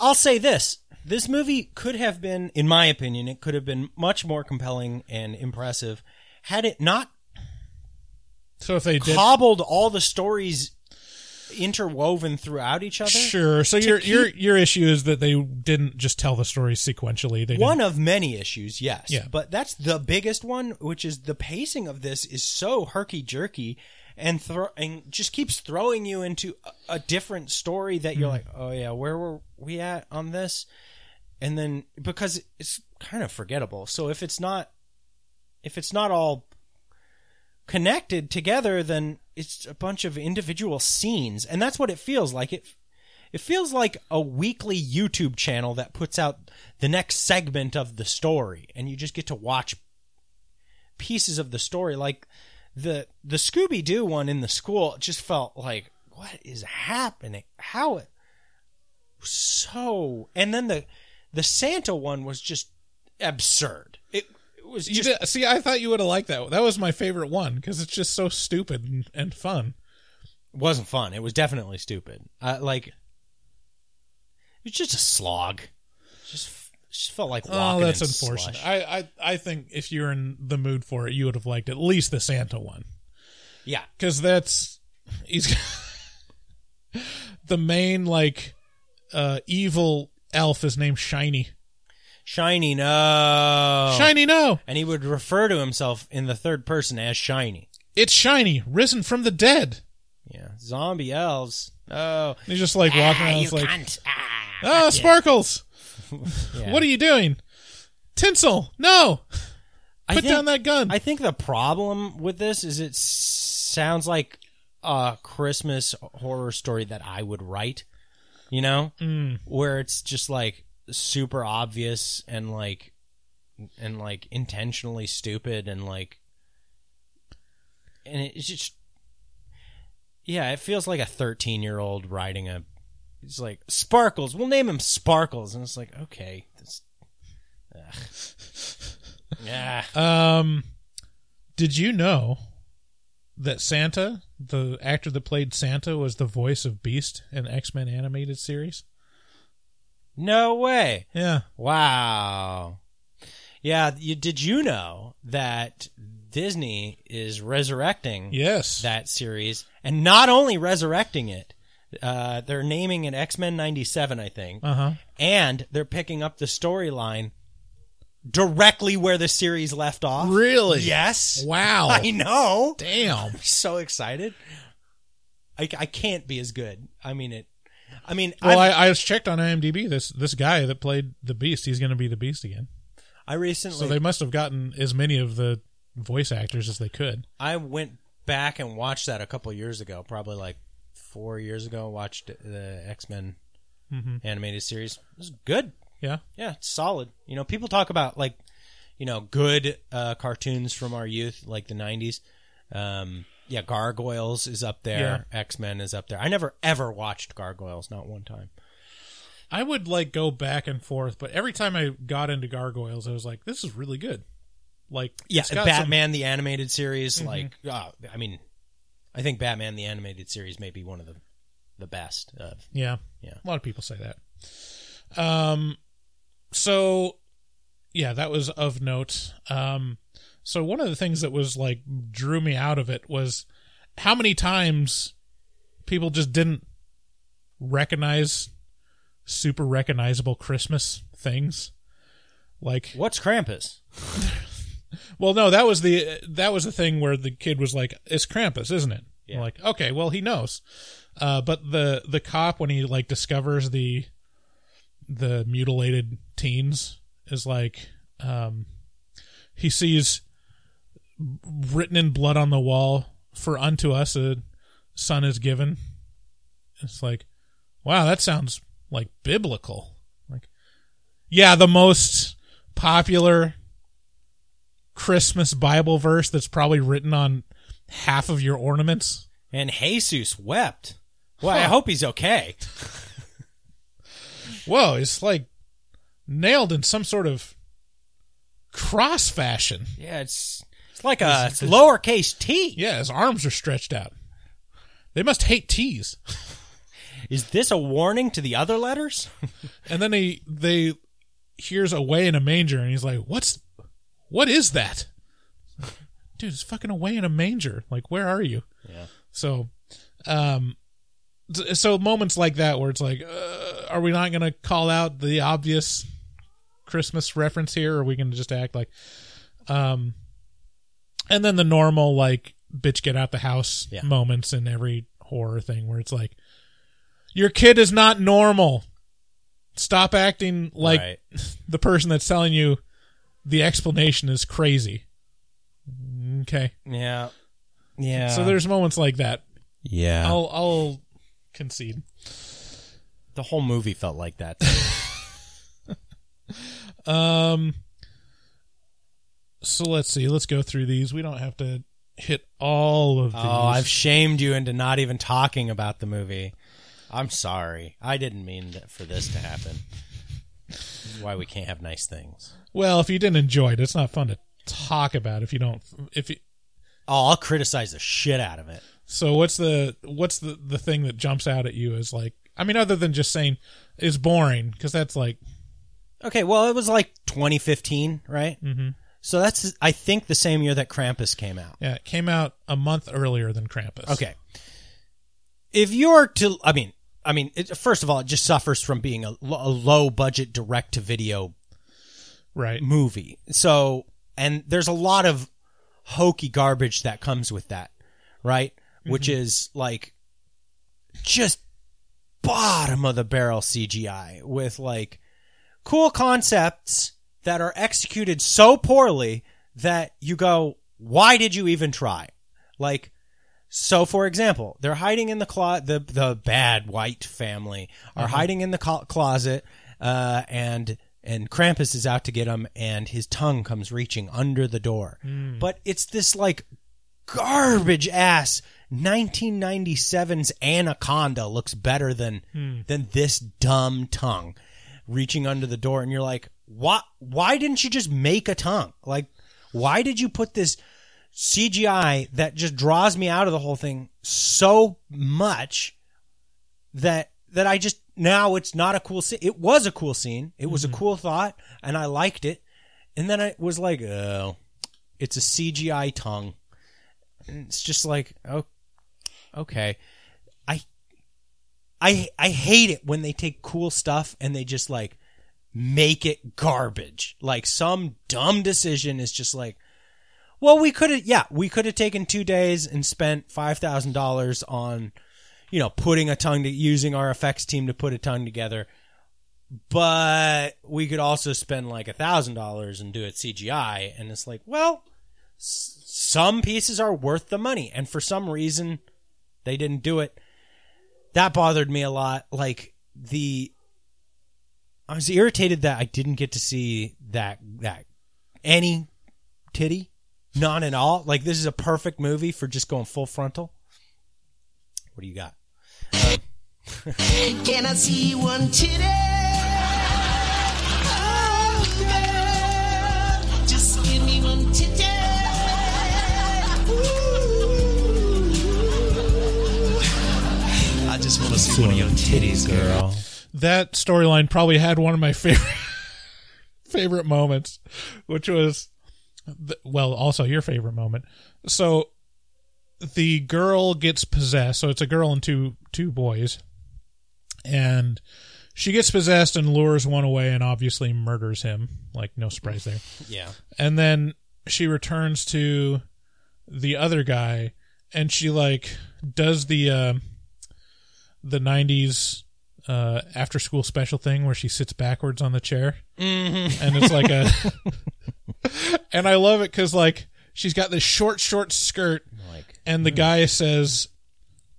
I'll say this: this movie could have been, in my opinion, it could have been much more compelling and impressive had it not so if they did cobbled all the stories interwoven throughout each other. Sure. So your keep- your your issue is that they didn't just tell the stories sequentially. They one didn't, of many issues, yes. Yeah. But that's the biggest one, which is the pacing of this is so herky jerky and thro- and just keeps throwing you into a, a different story that you're Hmm. like, oh yeah, where were we at on this? And then because it's kind of forgettable. So if it's not if it's not all connected together, then it's a bunch of individual scenes, and that's what it feels like. It it feels like a weekly YouTube channel that puts out the next segment of the story, and you just get to watch pieces of the story. Like the the Scooby Doo one in the school just felt like what is happening? How it so? And then the the Santa one was just absurd. It, it was you just did, see. I thought you would have liked that. That was my favorite one because it's just so stupid and, and fun. wasn't fun. It was definitely stupid. Uh, like it was just a slog. Just just felt like walking. Oh, that's in unfortunate. slush. I, I I think if you're in the mood for it, you would have liked at least the Santa one. Yeah. because that's he's (laughs) the main like uh evil elf is named Shiny. Shiny, no. Shiny, no. And he would refer to himself in the third person as Shiny. It's Shiny, risen from the dead. Yeah. Zombie elves. Oh. And he's just like walking Ah, around. you like, cunt. oh, Sparkles. (laughs) Yeah. What are you doing? Tinsel, no. I Put think- down that gun. I think the problem with this is it sounds like a Christmas horror story that I would write. You know, Mm. where it's just like super obvious and like and like intentionally stupid and like and it's just yeah, it feels like a 13-year-old writing a it's like Sparkles. We'll name him Sparkles and it's like, okay, ugh. Yeah. Um, did you know that Santa, the actor that played Santa, was the voice of Beast in X Men animated series? No way. Yeah. Wow. Yeah, you, did you know that Disney is resurrecting Yes. that series and not only resurrecting it, uh, they're naming it X-Men 97, I think. Uh-huh. And they're picking up the storyline directly where the series left off. Really? Yes. Wow. (laughs) I know. Damn. I'm so excited. I, I can't be as good. I mean it. I mean, Well, I've- I, I just checked on IMDb. This this guy that played the Beast, he's going to be the Beast again. I recently So they must have gotten as many of the voice actors as they could. I went back and watched that a couple years ago, probably like four years ago. Watched the X Men Mhm. animated series. It was good. Yeah. Yeah, it's solid. You know, people talk about like, you know, good uh, cartoons from our youth, like the '90s. Um, yeah, Gargoyles is up there. X Men is up there. I never ever watched Gargoyles, not one time. I would like go back and forth, but every time I got into Gargoyles, I was like, "This is really good." Like, Yeah, it's some- Batman the animated series. Mhm. Like, uh, I mean, I think Batman the animated series may be one of the the best. Of, Yeah. Yeah. A lot of people say that. Um so yeah, that was of note. Um so one of the things that was like drew me out of it was how many times people just didn't recognize super recognizable Christmas things. Like what's Krampus? (laughs) well, no, that was the that was the thing where the kid was like, "It's Krampus, isn't it?" Yeah. Like, okay, well, he knows. Uh, but the the cop when he like discovers the the mutilated teens is like, um, he sees written in blood on the wall, "For unto us a son is given." It's like, wow, that sounds like biblical. Like, yeah, the most popular Christmas Bible verse that's probably written on half of your ornaments. And Jesus wept. Well, I hope he's okay. Whoa, it's like nailed in some sort of cross fashion. Yeah, it's it's like a lowercase t. Yeah, his arms are stretched out. They must hate T's. Is this a warning to the other letters? (laughs) And then he they hears away in a manger and he's like, What's what is that? Dude, it's fucking away in a manger. Like, where are you? Yeah. So, um, so moments like that where it's like, uh, are we not going to call out the obvious Christmas reference here? Or are we going to just act like, um, and then the normal like bitch get out the house Yeah. moments in every horror thing where it's like, your kid is not normal. Stop acting like Right. (laughs) the person that's telling you the explanation is crazy. Okay. Yeah. Yeah. So there's moments like that. Yeah. I'll I'll concede. the whole movie felt like that. (laughs) Um so let's see. Let's go through these. We don't have to hit all of these. oh, I've shamed you into not even talking about the movie. I'm sorry. I didn't mean that for this to happen. This is why we can't have nice things. well, if you didn't enjoy it, it's not fun to talk about if you don't if you Oh, I'll criticize the shit out of it. So what's the what's the the thing that jumps out at you is like I mean other than just saying is boring because that's like Okay, well, it was like 2015, right? Mhm. So that's I think the same year that Krampus came out. yeah it came out a month earlier than Krampus. Okay. If you're to, I mean, I mean, it, first of all, it just suffers from being a, a low budget direct to video right movie. So, and there's a lot of hokey garbage that comes with that, right? Which mm-hmm. is like just bottom of the barrel CGI with like cool concepts that are executed so poorly that you go, why did you even try? Like, so for example, they're hiding in the clo- the the bad white family are Mhm. hiding in the co- closet, uh, and and Krampus is out to get him, and his tongue comes reaching under the door. Mm. But it's this like garbage ass 1997's Anaconda looks better than Hmm. than this dumb tongue reaching under the door, and you're like, why? Why didn't you just make a tongue? Like, why did you put this CGI that just draws me out of the whole thing so much that that I just now it's not a cool scene. It was a cool scene. It was a mm-hmm. cool thought, and I liked it. And then I was like, oh, it's a CGI tongue. And it's just like, oh, okay. I I I hate it when they take cool stuff and they just like make it garbage. Like some dumb decision is just like, well, we could have, yeah, we could have taken two days and spent five thousand dollars on, you know, putting a tongue to using our effects team to put a tongue together. But we could also spend like a thousand dollars and do it CGI, and it's like, well, s- some pieces are worth the money, and for some reason, they didn't do it. That bothered me a lot. Like the, I was irritated that I didn't get to see that that any titty Not at all. Like this is a perfect movie for just going full frontal. What do you got? Can I see one titty? Oh, girl, just give me one titty. I just want to see one of your titties, girl. that storyline probably had one of my (laughs) favorite favorite moments, which was the, well, also your favorite moment. So the girl gets possessed. So it's a girl and two two boys, and she gets possessed and lures one away and obviously murders him. Like no surprise there. Yeah. And then she returns to the other guy and she like does the uh, the 90s uh, after school special thing where she sits backwards on the chair. Mhm. and it's like a (laughs) and i love it because like she's got this short short skirt and the guy says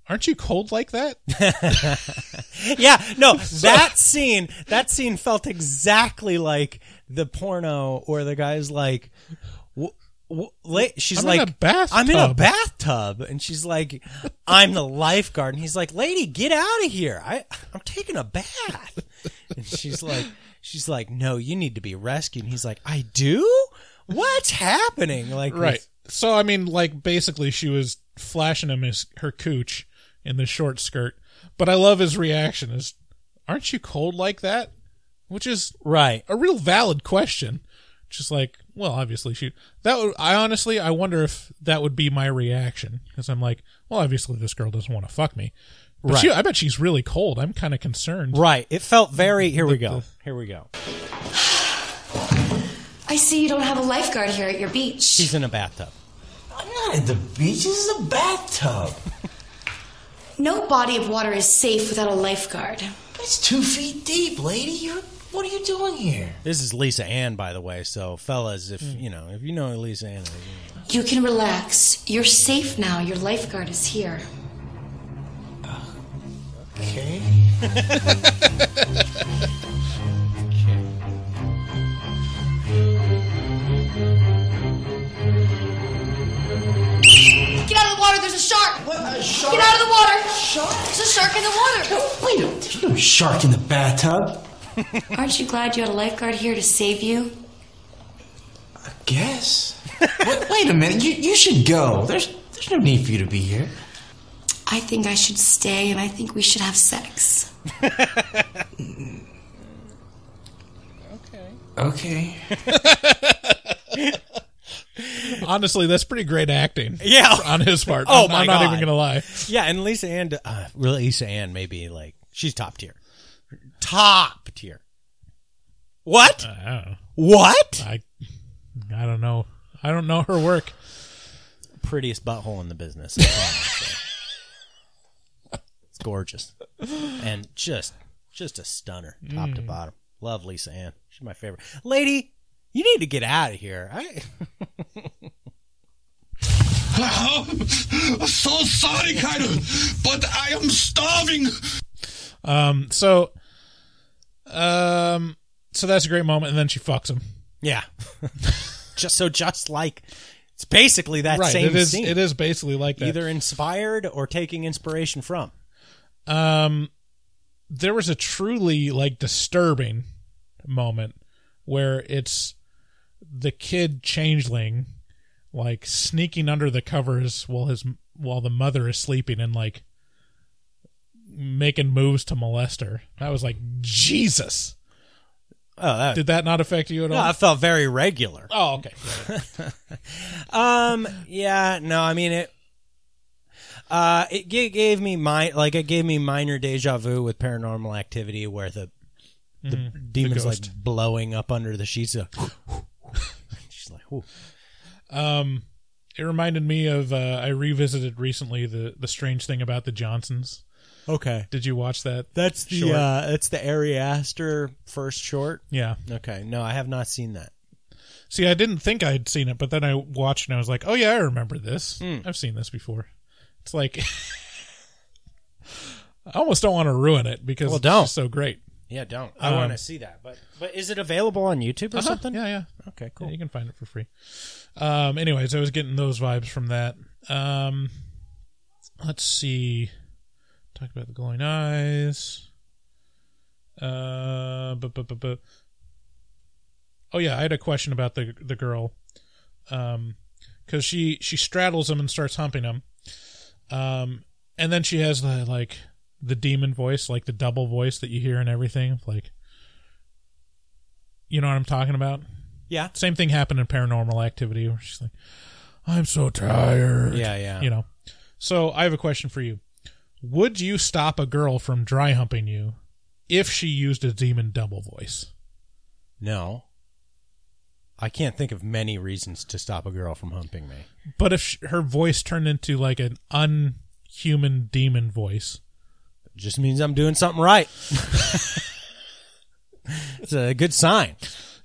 aren't you cold like that? (laughs) Yeah, no, (laughs) that scene, that scene felt exactly like the porno where the guy's like, w- w- la- she's I'm like, a bathtub." I'm in a bathtub, and she's like, I'm the lifeguard, and he's like, lady, get out of here, I, I'm taking a bath, and she's like, she's like, no, you need to be rescued, and he's like, I do. What's happening? Like, right. so i mean like basically she was flashing him his her cooch in the short skirt. But i love his reaction is aren't you cold like that? Which is right. a real valid question. Just like well obviously she that would i honestly i wonder if that would be my reaction because i'm like well obviously this girl doesn't want to fuck me but Right. she, i bet she's really cold i'm kind of concerned Right. It felt very. Here we go. the- Here we go. I see you don't have a lifeguard here at your beach. She's in a bathtub. I'm not at the beach. This is a bathtub. (laughs) No body of water is safe without a lifeguard. It's two feet deep, lady. You're. What are you doing here? This is Lisa Ann, by the way. So, fellas, if you know, if you know Lisa Ann, is, You can relax. You're safe now. Your lifeguard is here. Okay. Okay. Get out of the water, there's a shark! What? Get out of the water! Shark? There's a shark in the water! Wait, a- there's no shark in the bathtub. (laughs) Aren't you glad you had a lifeguard here to save you? I guess. wait, wait a minute. You you should go. There's there's no need for you to be here. I think I should stay and I think we should have sex. (laughs) Okay. Okay. (laughs) honestly that's pretty great acting Yeah. on his part Oh I'm, my I'm not God. even gonna lie yeah, and Lisa Ann, uh, really, Lisa Ann, maybe like she's top tier, top tier. What? I. What? I I don't know. I don't know her work. Prettiest butthole in the business. that's all I'm gonna say. it's gorgeous, and just just a stunner, top to Mm. bottom. Love Lisa Ann. She's my favorite. Lady, you need to get out of here. i'm (laughs) so sorry, Kaido, but I am starving. Um. So. Um. So that's a great moment, and then she fucks him. Yeah. (laughs) just so just like it's basically that Right, same it is- scene. it is basically like that. Either inspired or taking inspiration from. Um. There was a truly like disturbing moment where it's the kid changeling like sneaking under the covers while his while the mother is sleeping and like making moves to molest her. That was like Jesus. Oh, that, Did that not affect you at no, all? I felt very regular. Oh, okay. (laughs) um, yeah, no, I mean it. Uh, it g- gave me my like it gave me minor deja vu with Paranormal Activity, where the the the demon's like blowing up under the sheets. Of, she's like, Whew. Um, it reminded me of uh, I revisited recently the the strange thing about the Johnsons. Okay. Did you watch that? That's the short? uh, that's the Ari Aster first short. Yeah. Okay. No, I have not seen that. See, I didn't think I'd seen it, but then I watched and I was like, "Oh yeah, I remember this. Hmm. I've seen this before." It's like (laughs) I almost don't want to ruin it because Well, don't. just so great. Yeah, don't. I Um, want to see that. But but is it available on YouTube or Uh-huh. something? Yeah, yeah. Okay, cool. Yeah, you can find it for free. Um, anyways, I was getting those vibes from that. Um, let's see. Talk about the glowing eyes. Uh, but, but, but, but. Oh yeah, I had a question about the the girl, um, because she she straddles him and starts humping him, um, and then she has the like the demon voice, like the double voice that you hear and everything, like. You know what I'm talking about? Yeah. Same thing happened in Paranormal Activity, where she's like, "I'm so tired." Yeah, yeah. You know. So I have a question for you: Would you stop a girl from dry humping you if she used a demon double voice? No. I can't think of many reasons to stop a girl from humping me. But if sh- her voice turned into like an unhuman demon voice, It just means I'm doing something right. (laughs) it's a good sign.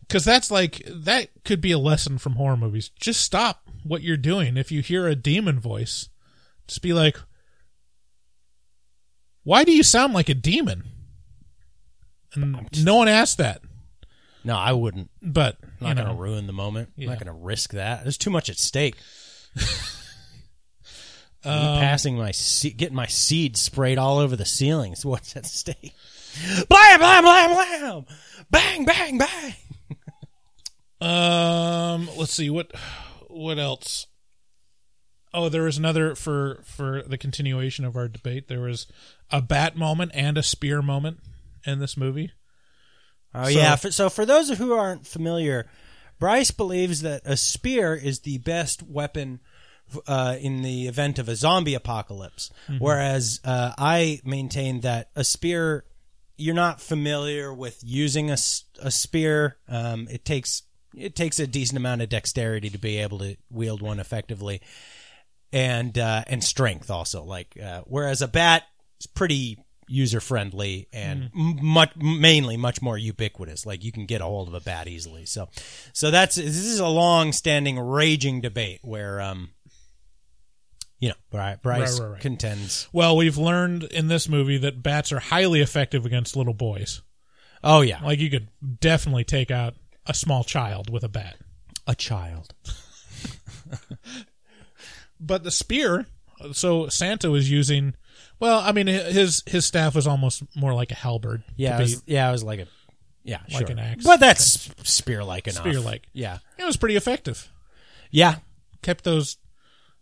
because that's like that could be a lesson from horror movies. Just stop what you're doing. If you hear a demon voice, just be like, "Why do you sound like a demon?" And no one asked that. No, I wouldn't. But I'm not going to ruin the moment. I'm not going to risk that. There's too much at stake. (laughs) Um, passing my se- getting my seed sprayed all over the ceilings. What's at stake? Blam blam blam blam, bang bang bang. Um, let's see what what else. Oh, there was another for for the continuation of our debate. There was a bat moment and a spear moment in this movie. Oh So- yeah. For, so for those who aren't familiar, Bryce believes that a spear is the best weapon uh, in the event of a zombie apocalypse, Mhm. whereas uh, I maintain that a spear. You're not familiar with using a, a spear. Um, it takes it takes a decent amount of dexterity to be able to wield one effectively, and uh, and strength also. Like uh, whereas a bat is pretty user friendly and m much mainly much more ubiquitous. Like you can get a hold of a bat easily. So so that's this is a long standing raging debate where um you know Bri- Bryce Right, right, right. contends. Well, we've learned in this movie that bats are highly effective against little boys. Oh yeah, Like you could definitely take out a small child with a bat. a child. (laughs) But the spear, so Santa was using. Well, I mean, his his staff was almost more like a halberd. Yeah, it was, yeah, it was like a yeah, Like sure. an axe. But that's spear like enough. spear-like. Yeah. It was pretty effective. Yeah. Kept those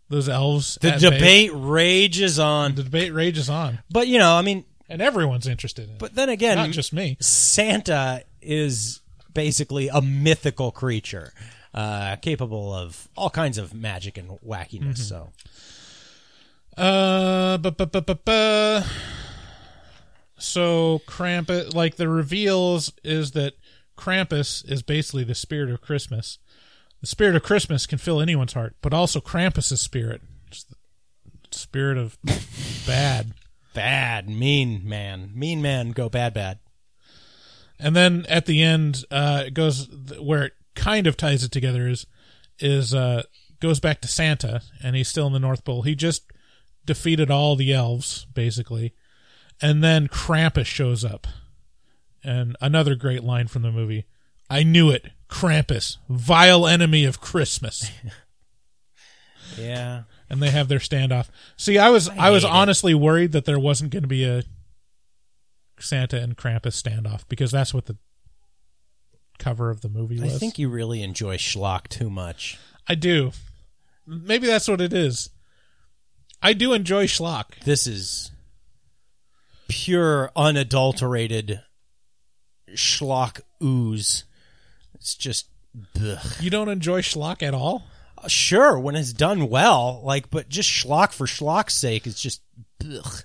those elves. The at bay. debate rages on. The debate rages on, But you know, I mean, and everyone's interested in it. But then again, not just me. Santa is basically a mythical creature, uh, capable of all kinds of magic and wackiness. Mhm. So, Uh, bu- bu- bu- bu- bu- so Krampus, like the reveals, is that Krampus is basically the spirit of Christmas. The spirit of Christmas can fill anyone's heart, but also Krampus's spirit, It's the spirit of bad. (laughs) bad, mean man, mean man, go bad, bad. And then at the end, uh, it goes where it kind of ties it together is is uh, goes back to Santa, and he's still in the North Pole. He just defeated all the elves basically, and then Krampus shows up, and another great line from the movie. I knew it, Krampus, vile enemy of Christmas. (laughs) Yeah, and they have their standoff. See, I was I, was hate it. honestly worried that there wasn't going to be a Santa and Krampus standoff because that's what the cover of the movie was. I think you really enjoy schlock too much. I do. Maybe that's what it is. I do enjoy schlock. This is pure, unadulterated schlock ooze. It's just, ugh. You don't enjoy schlock at all? Uh, sure when it's done well, like, but just schlock for schlock's sake is just ugh,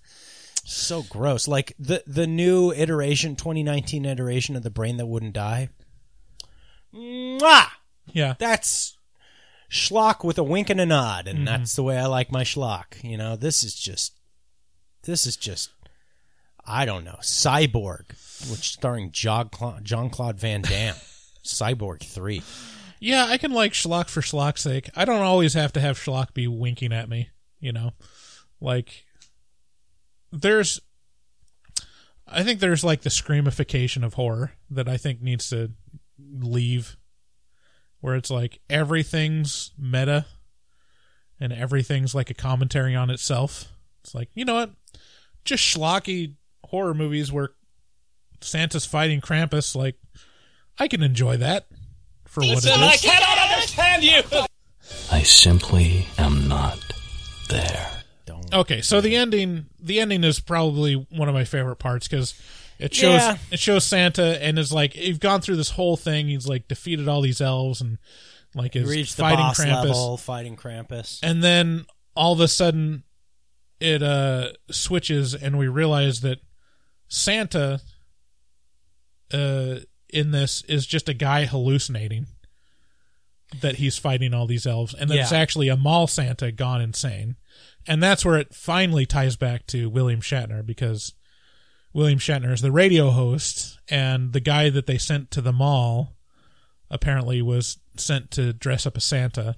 so gross. Like the the new iteration, 2019 iteration of the brain that wouldn't die. Mwah! Yeah. That's schlock with a wink and a nod, and Mhm. that's the way I like my schlock. You know, this is just, this is just, I don't know, Cyborg, which starring Jean-Claude Van Damme, (laughs) Cyborg Three. Yeah, I can like schlock for schlock's sake. I don't always have to have schlock be winking at me, you know? Like, there's. I think there's like the screamification of horror that I think needs to leave, where it's like everything's meta and everything's like a commentary on itself. It's like you know what, just schlocky horror movies where Santa's fighting Krampus. Like I can enjoy that for what it is. Listen, I cannot understand you. I simply am not there. Okay, so the ending, the ending is probably one of my favorite parts because it shows Yeah. it shows Santa and is like you've gone through this whole thing. He's like defeated all these elves and like is Reach the fighting boss Krampus, level, fighting Krampus. and then all of a sudden it uh switches and we realize that Santa uh in this is just a guy hallucinating that he's fighting all these elves and that it's actually a mall Santa gone insane. And that's where it finally ties back to William Shatner because William Shatner is the radio host and the guy that they sent to the mall apparently was sent to dress up as Santa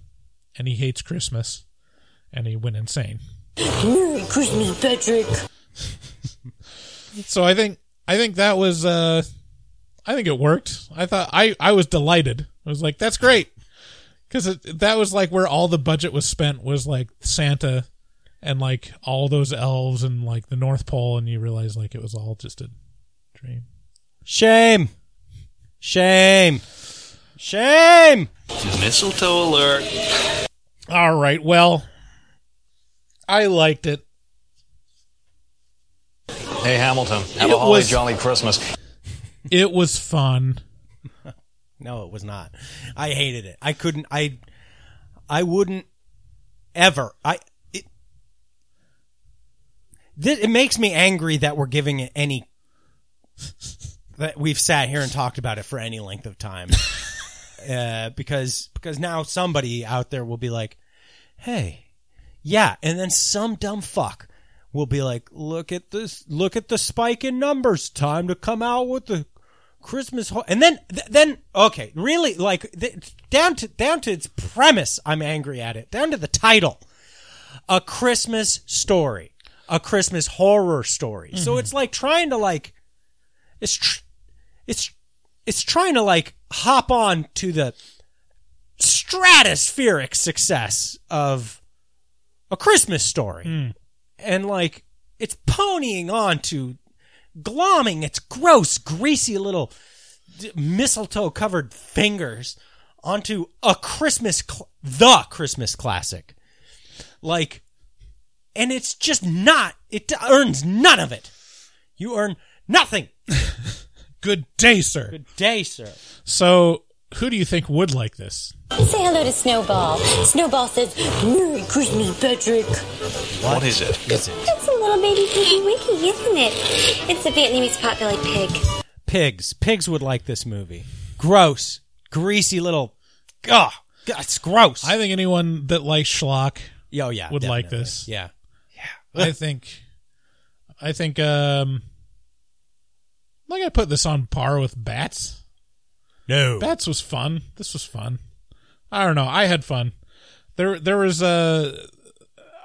and he hates Christmas and he went insane. Merry Christmas, Patrick. So I think I think that was uh I think it worked. I thought I I was delighted. I was like that's great. Cuz that was like where all the budget was spent was like Santa and like all those elves and like the North Pole and you realize like it was all just a dream. Shame. Shame. Shame. Mistletoe alert. All right. Well, I liked it. Hey, Hamilton, have It a holly was- jolly Christmas. It was fun. (laughs) No, it was not. I hated it. I couldn't. I. I wouldn't ever. I. It. This, it makes me angry that we're giving it any. That we've sat here and talked about it for any length of time, (laughs) uh, because because now somebody out there will be like, "Hey, yeah," and then some dumb fuck will be like, "Look at this! Look at the spike in numbers! Time to come out with the Christmas ho-. and then th- then okay, really like th- down to down to its premise. I'm angry at it. Down to the title, a Christmas story, a Christmas horror story. So Mm-hmm. it's like trying to like it's tr- it's it's trying to like hop on to the stratospheric success of a Christmas story. Hmm. And like it's ponying on to glomming its gross, greasy little d- mistletoe covered fingers onto a Christmas, cl- the Christmas classic. Like, and it's just not, it earns none of it. You earn nothing. (laughs) Good day, sir. Good day, sir. So, who do you think would like this? Say hello to Snowball. Snowball says, Merry Christmas, Patrick. What is it? Is it? It's a little baby piggy wiggy, isn't it? It's a Vietnamese potbelly pig. Pigs. Pigs would like this movie. Gross. Greasy little, ugh. God, it's gross. I think anyone that likes schlock Yo, yeah, would like this. Yeah. I think I think um I'm not gonna put this on par with Bats. No. Bats was fun. This was fun. I don't know. I had fun. There there was a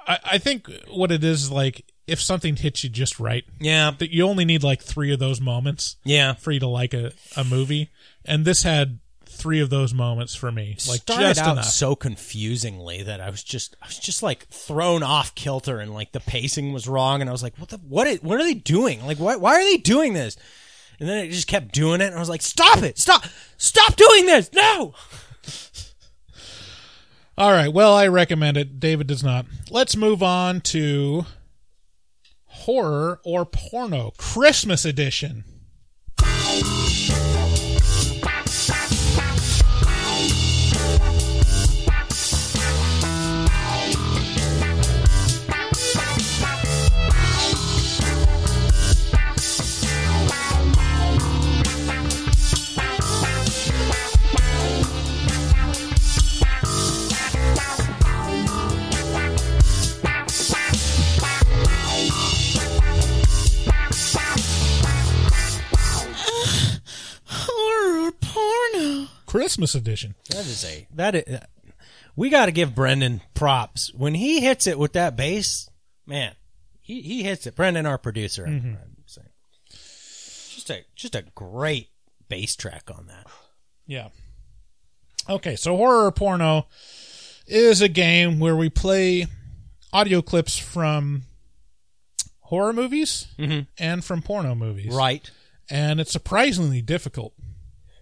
I, I think what it is is like if something hits you just right. Yeah. That you only need like three of those moments. Yeah. For you to like a, a movie. And this had three of those moments for me. Like started just out enough. so confusingly that I was just I was just like thrown off kilter and like the pacing was wrong and I was like what the what is, what are they doing like why why are they doing this and then it just kept doing it and I was like stop it stop stop doing this no (laughs) All right. Well, I recommend it. David does not. Let's move on to horror or porno Christmas edition. Christmas edition. that is a that is we got to give Brendan props when he hits it with that bass man he he hits it Brendan our producer Mhm. I'm saying. Just a just a great bass track on that. Yeah. Okay, so horror porno is a game where we play audio clips from horror movies and from porno movies. Right. And it's surprisingly difficult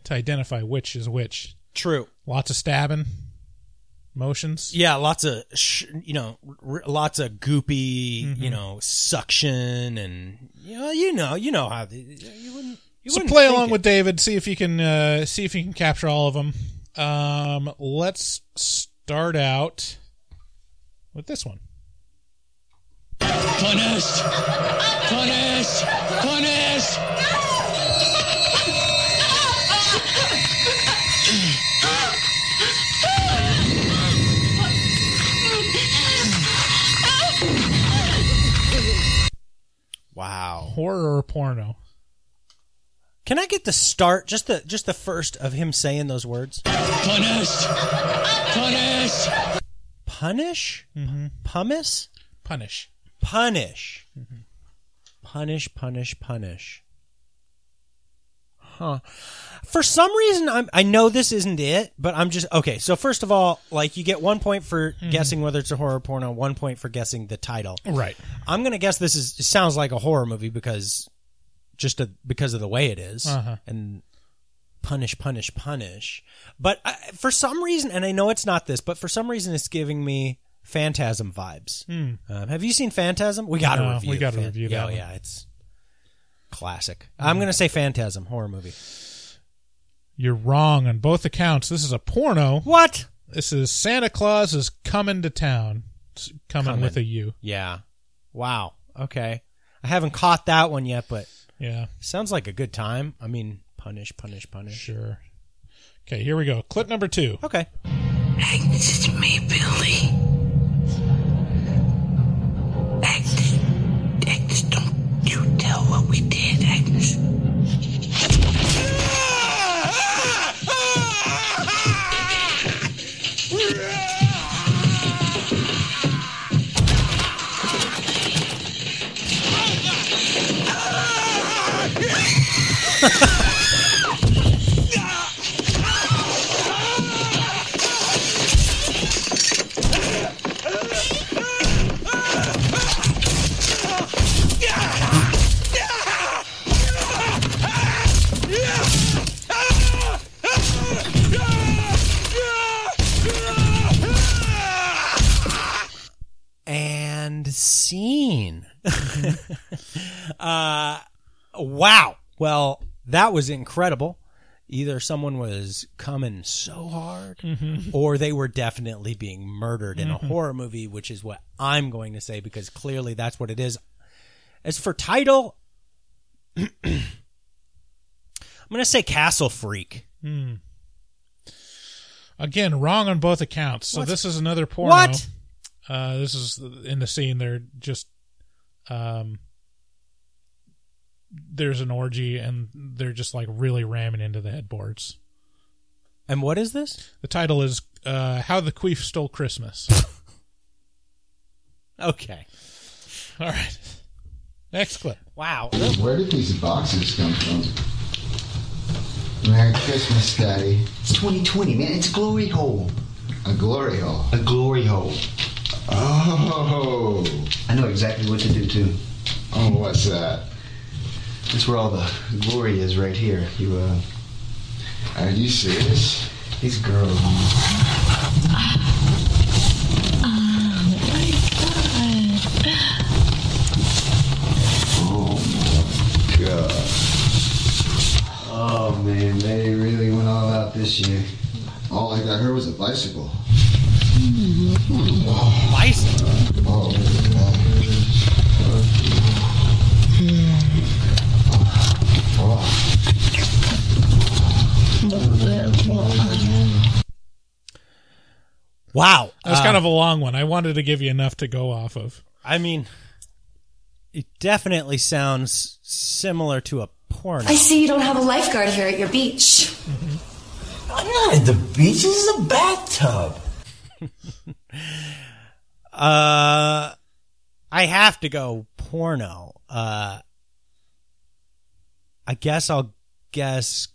to identify which is which. True. Lots of stabbing motions. Yeah, lots of sh- you know, r- lots of goopy, you know, suction and you know, you know, you know how the, you wouldn't. You so wouldn't play along it. with David. See if you can uh, see if you can capture all of them. Um, let's start out with this one. Punished! Punished! Punished! Wow. Horror or porno? Can I get the start? Just the just the first of him saying those words. Punished! Punished! Punish. Mm-hmm. Pumice. Punish. Punish. Punish. Punish. Punish. Huh. For some reason, I'm, I know this isn't it, but I'm just okay. So first of all, like you get one point for guessing whether it's a horror porno, one point for guessing the title. Right. I'm gonna guess this is. It sounds like a horror movie because just a, because of the way it is. Uh-huh. and punish, punish, punish. But I, for some reason, and I know it's not this, but for some reason, it's giving me Phantasm vibes. Hmm. Um, have you seen Phantasm? We got to No, review. we gotta Phan- review that one. Yeah, it's classic. I'm gonna say Phantasm horror movie. You're wrong on both accounts. This is a porno. What? This is Santa Claus is coming to town. It's coming, Coming. with a U. Yeah. Wow. Okay. I haven't caught that one yet, but Yeah. sounds like a good time. I mean, punish, punish, punish. Sure. Okay, here we go. Clip number two. Okay. Agnes, it's me, Billy. Did, (laughs) uh, wow. Well, that was incredible. Either someone was coming so hard, or they were definitely being murdered in a Mhm. horror movie, which is what I'm going to say because clearly that's what it is. As for title, (clears throat) I'm going to say Castle Freak. Hmm. Again, wrong on both accounts. So What? this is another porno. What? Uh, this is in the scene. They're just, um, there's an orgy and they're just like really ramming into the headboards. And what is this? The title is uh, "How the Queef Stole Christmas." (laughs) Okay. All right. Next clip. Wow. Where did these boxes come from? Merry Christmas, Daddy. It's 2020, man. It's a glory hole. A glory hole. A glory hole. Oh. I know exactly what to do, too. Oh, what's that? That's where all the glory is, right here. You, uh. Are you serious? These girls, man. Oh, my God. Oh, man. They really went all out this year. All I got heard was a bicycle. Bicycle? Oh, Wow. That's Uh, kind of a long one. I wanted to give you enough to go off of. I mean, it definitely sounds similar to a porno. I see you don't have a lifeguard here at your beach. I'm not at the beach. This is a bathtub. (laughs) Uh, I have to go porno. Uh, I guess I'll guess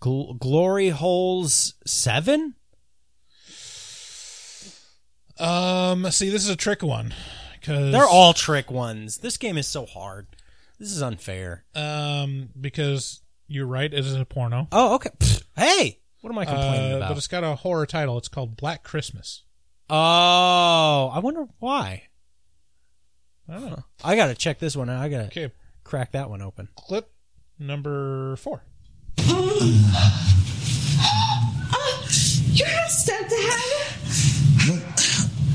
Gl- Glory Holes 7? Um, see, this is a trick one because They're all trick ones. This game is so hard. This is unfair. um because you're right. It is a porno. Oh, okay. Pfft. Hey, what am I complaining Uh, about? But it's got a horror title. It's called Black Christmas. Oh, I wonder why. I don't know. I gotta check this one out. I gotta Okay, crack that one open. clip number four. You're not stepdad. Look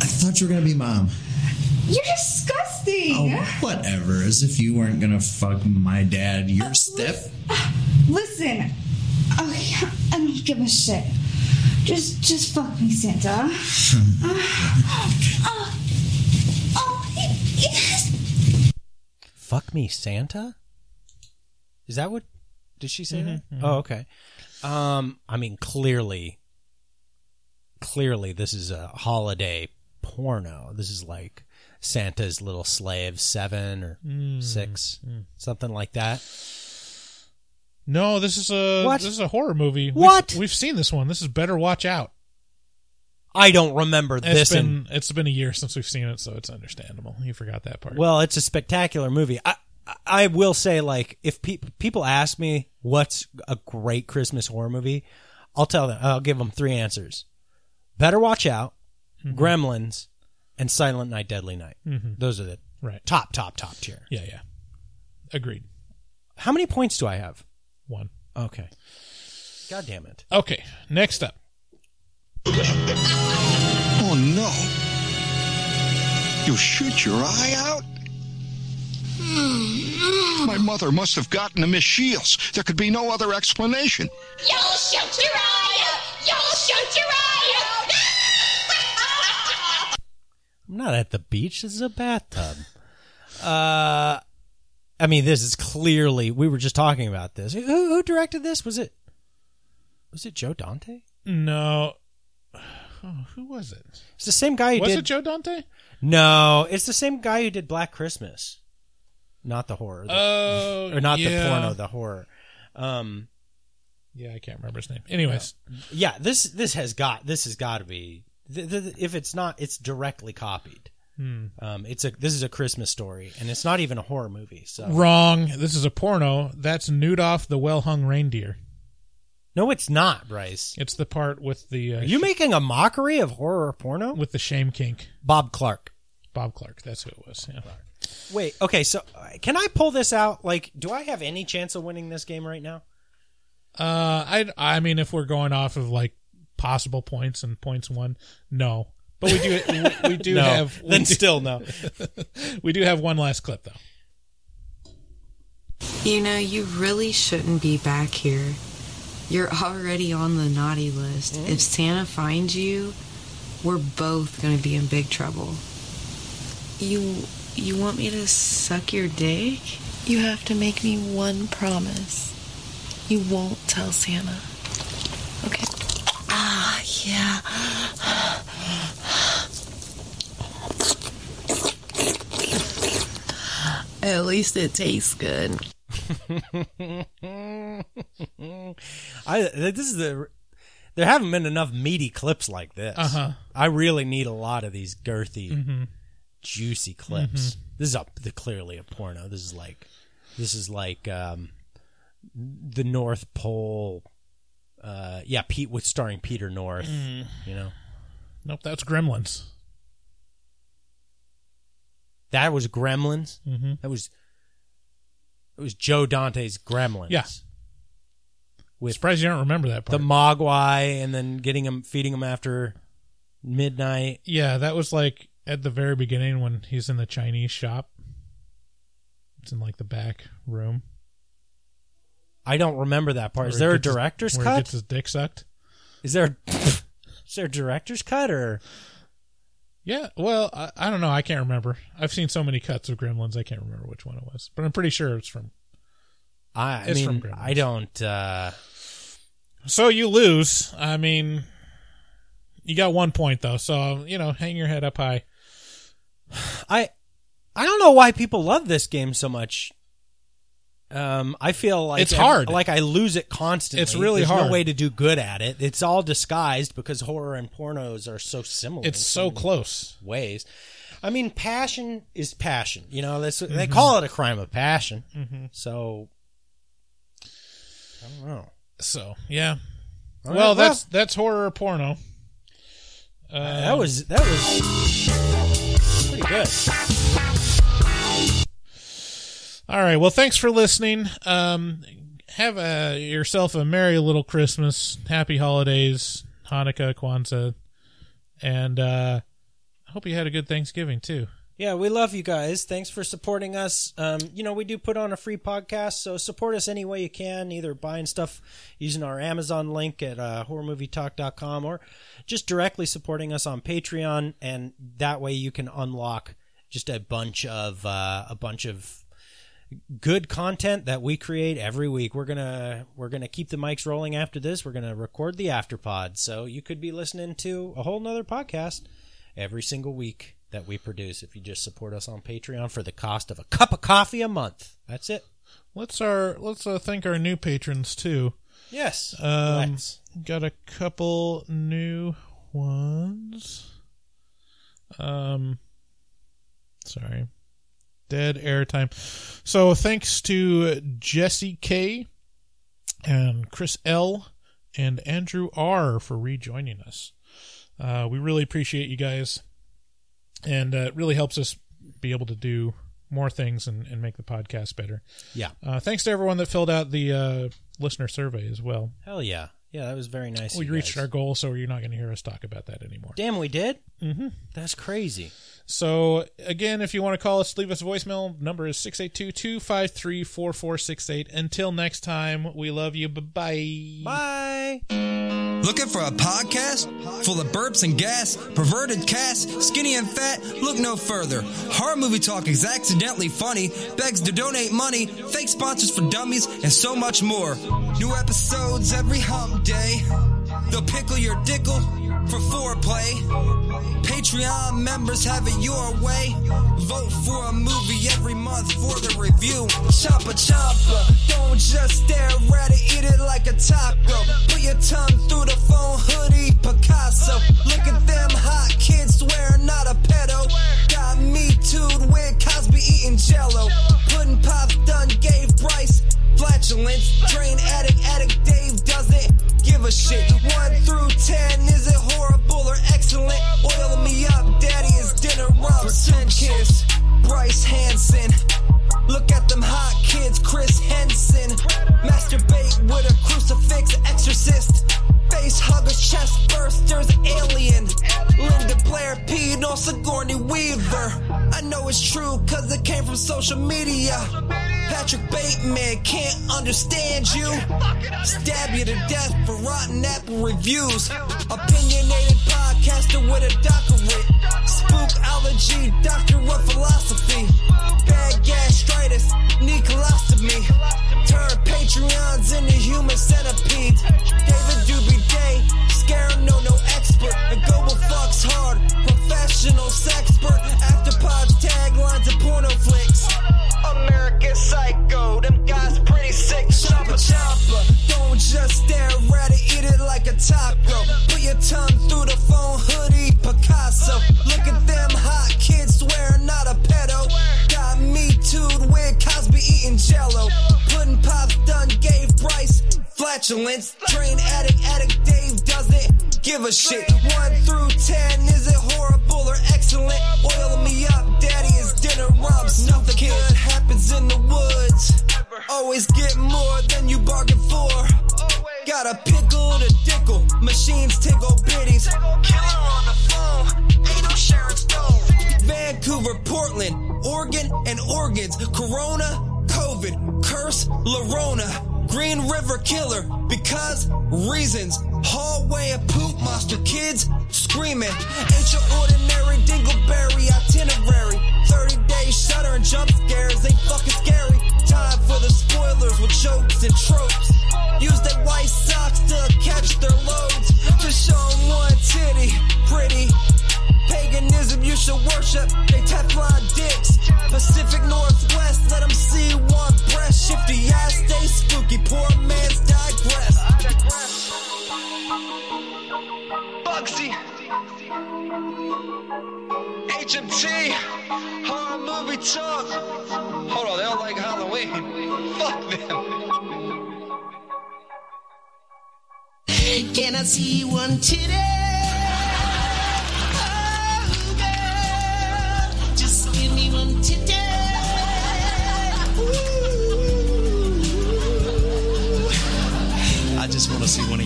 I thought you were gonna be mom. You're disgusting. Oh, whatever. As if you weren't gonna fuck my dad. You're uh, step. Uh, listen. Okay, I don't give a shit. Just, just fuck me, Santa. (laughs) Uh, oh, oh, yes. Fuck me, Santa? Is that what? Did she say that? mhm. Oh, okay. Um, I mean, clearly, clearly, this is a holiday porno. This is like Santa's Little Slave Seven or Mm, Six, mm. something like that. No, this is a What? this is a horror movie. We've- What? We've, seen this one. This is Better Watch Out. I don't remember It's this. been in, it's been a year since we've seen it, so it's understandable. You forgot that part. well, it's a spectacular movie. I, I will say, like, if pe- people ask me what's a great Christmas horror movie, I'll tell them. I'll give them three answers: Better Watch Out, Mhm. Gremlins, and Silent Night, Deadly Night. Mhm. Those are the Right. top, top, top tier. yeah, yeah. Agreed. How many points do I have? One. Okay. God damn it. Okay. Next up. Oh no. You shoot your eye out? (sighs) My mother must have gotten to Miss Shields. There could be no other explanation. You'll shoot your eye out. You'll shoot your eye out. (laughs) I'm not at the beach. This is a bathtub. Uh, I mean, this is clearly. We were just talking about this. Who, who directed this? Was it? Was it Joe Dante? No. (sighs) Oh, who was it? It's the same guy who was did. it Joe Dante? No, it's the same guy who did Black Christmas, not the horror. the- Oh, (laughs) or not the yeah. porno, the horror. Um, Yeah, I can't remember his name. Anyways, yeah, this this has got this has got to be. Th- th- if it's not, it's directly copied. Hmm. Um, it's a this is a Christmas story, and it's not even a horror movie. So wrong. This is a porno. That's Nudolph the Well Hung Reindeer. no, it's not, Bryce. It's the part with the uh, Are you making a mockery of horror porno? with the shame kink. Bob Clark. Bob Clark. That's who it was. Yeah. Wait, okay, so can I pull this out? Like, do I have any chance of winning this game right now? Uh, I I mean, if we're going off of like possible points and points won, no. But we do we, we (laughs) do No. have we Then do- still no. (laughs) we do have one last clip though. You know, you really shouldn't be back here. You're already on the naughty list. If Santa finds you, we're both going to be in big trouble. You you want me to suck your dick? You have to make me one promise. You won't tell Santa. Okay. Ah, yeah. At least it tastes good. (laughs) I this is the there haven't been enough meaty clips like this. Uh-huh. I really need a lot of these girthy, Mhm. Juicy clips. This is a the, clearly a porno. This is like this is like um, the North Pole. Uh, yeah, Pete with starring Peter North. Mm. You know Nope, that's Gremlins. that was Gremlins. Mhm. That was it was Joe Dante's Gremlins. Yeah. with Surprised you don't remember that the part. Mogwai, and then getting him feeding him after midnight. yeah, that was like at the very beginning when he's in the Chinese shop. It's in like the back room. I don't remember that part. Is there a gets director's where he cut? gets his dick sucked. Is there (laughs) is there a director's cut or Yeah, well, I, I don't know. I can't remember. I've seen so many cuts of Gremlins, I can't remember which one it was. But I'm pretty sure it's from. I, It's from mean Gremlins. I don't uh So you lose. I mean, you got one point though. So you know, hang your head up high. I I don't know why people love this game so much. Um, I feel like It's hard. Like I lose it constantly. It's really There's hard. No way to do good at it. It's all disguised because horror and pornos are so similar. It's in so close. ways. I mean, passion is passion. You know, that's, they call it a crime of passion. Mhm. So I don't know. So yeah. All well, that's that's horror or porno. Uh, that was that was pretty good. All right. Well, thanks for listening. Um, have a, yourself a merry little Christmas, happy holidays, Hanukkah, Kwanzaa, and uh, I hope you had a good Thanksgiving too. Yeah, we love you guys. Thanks for supporting us. Um, you know, we do put on a free podcast, so support us any way you can, either buying stuff using our Amazon link at uh, horrormovietalk.com or just directly supporting us on Patreon, and that way you can unlock just a bunch of uh, a bunch of good content that we create every week. We're gonna we're gonna keep the mics rolling after this. We're gonna record the afterpod, so you could be listening to a whole nother podcast every single week that we produce if you just support us on Patreon for the cost of a cup of coffee a month. That's it. Let's our let's uh, thank our new patrons too. Yes. Um, Let's. got a couple new ones. Um, sorry, dead airtime. So thanks to Jesse K, and Chris L, and Andrew R for rejoining us. Uh, we really appreciate you guys, and uh, it really helps us be able to do more things and, and make the podcast better. Yeah. Uh, thanks to everyone that filled out the uh, listener survey as well. Hell yeah. Yeah, that was very nice. We reached guys. our goal, so you're not going to hear us talk about that anymore. Damn, we did? Mm-hmm. That's crazy. So, again, if you want to call us, leave us a voicemail. Number is 682-253-4468. Until next time, we love you. Bye-bye. Bye. Looking for a podcast full of burps and gas, perverted cast, skinny and fat? Look no further. Horror Movie Talk is accidentally funny, begs to donate money, fake sponsors for dummies, and so much more. New episodes every hump day. They'll pickle your dickle for foreplay. Patreon members have it your way. Vote for a movie every month for the review. Choppa choppa, don't just stare at it, eat it like a taco. Put your tongue through the phone hoodie, Picasso. Look at them hot kids swear not a pedo. Got me tooed with Cosby eating jello. Pudding pops done gave Bryce flatulence. Drain addict, addict Dave doesn't give a shit. One through ten, is it horrible or excellent? Me up, daddy is dinner Bryce Hanson. Look at them hot kids, Chris Henson. Masturbate with a crucifix, exorcist. Face huggers, chest bursters, alien. Linda Blair peed on Sigourney Weaver. I know it's true, cause it came from social media. Patrick Bateman can't understand you. Stab you to death for rotten apple reviews. Opinionated podcaster with a doctorate. Spookology, doctor of philosophy. Bad gastritis, need colostomy. Turn Patreons into human centipedes. David Doobie Day, scare no, no expert. And global fucks hard, professional sexpert. Afterpods, taglines, and porno flicks. American Psycho, them guys pretty sick. Choppa choppa, don't just stare at it, eat it like a taco. Put your tongue through the phone hoodie, Picasso. Look at them hot kids swear not a pedo. Got me tooed with Cosby eating jello. Pudding pops done gave Bryce flatulence. Drain addict, addict Dave doesn't give a shit. One through ten, is it horrible or excellent? Oil me up, daddy is dinner rubs. Nothing good happens in the woods. Always get more than you bargain for. Got a pickle to dickle, machines tickle bitties. Killer on the phone, ain't no Stone. Vancouver, Portland, Oregon, and organs. Corona, COVID, curse, Llorona. Green River Killer, because reasons. Hallway of poop monster kids screaming. Ain't your ordinary dingleberry itinerary. 30 days Shudder and jump scares ain't fucking scary. Time for the spoilers with jokes and tropes. Use their white socks to catch their loads. Just show 'em one titty, pretty paganism you should worship. They Teflon dicks. Pacific Northwest, let them see one breath. Shifty eyes stay spooky, poor man's digress. Bugsy. HMT, horror movie talk. Hold on, they don't like Halloween. (laughs) Fuck them. Can I see one today?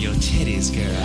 Your titties, girl.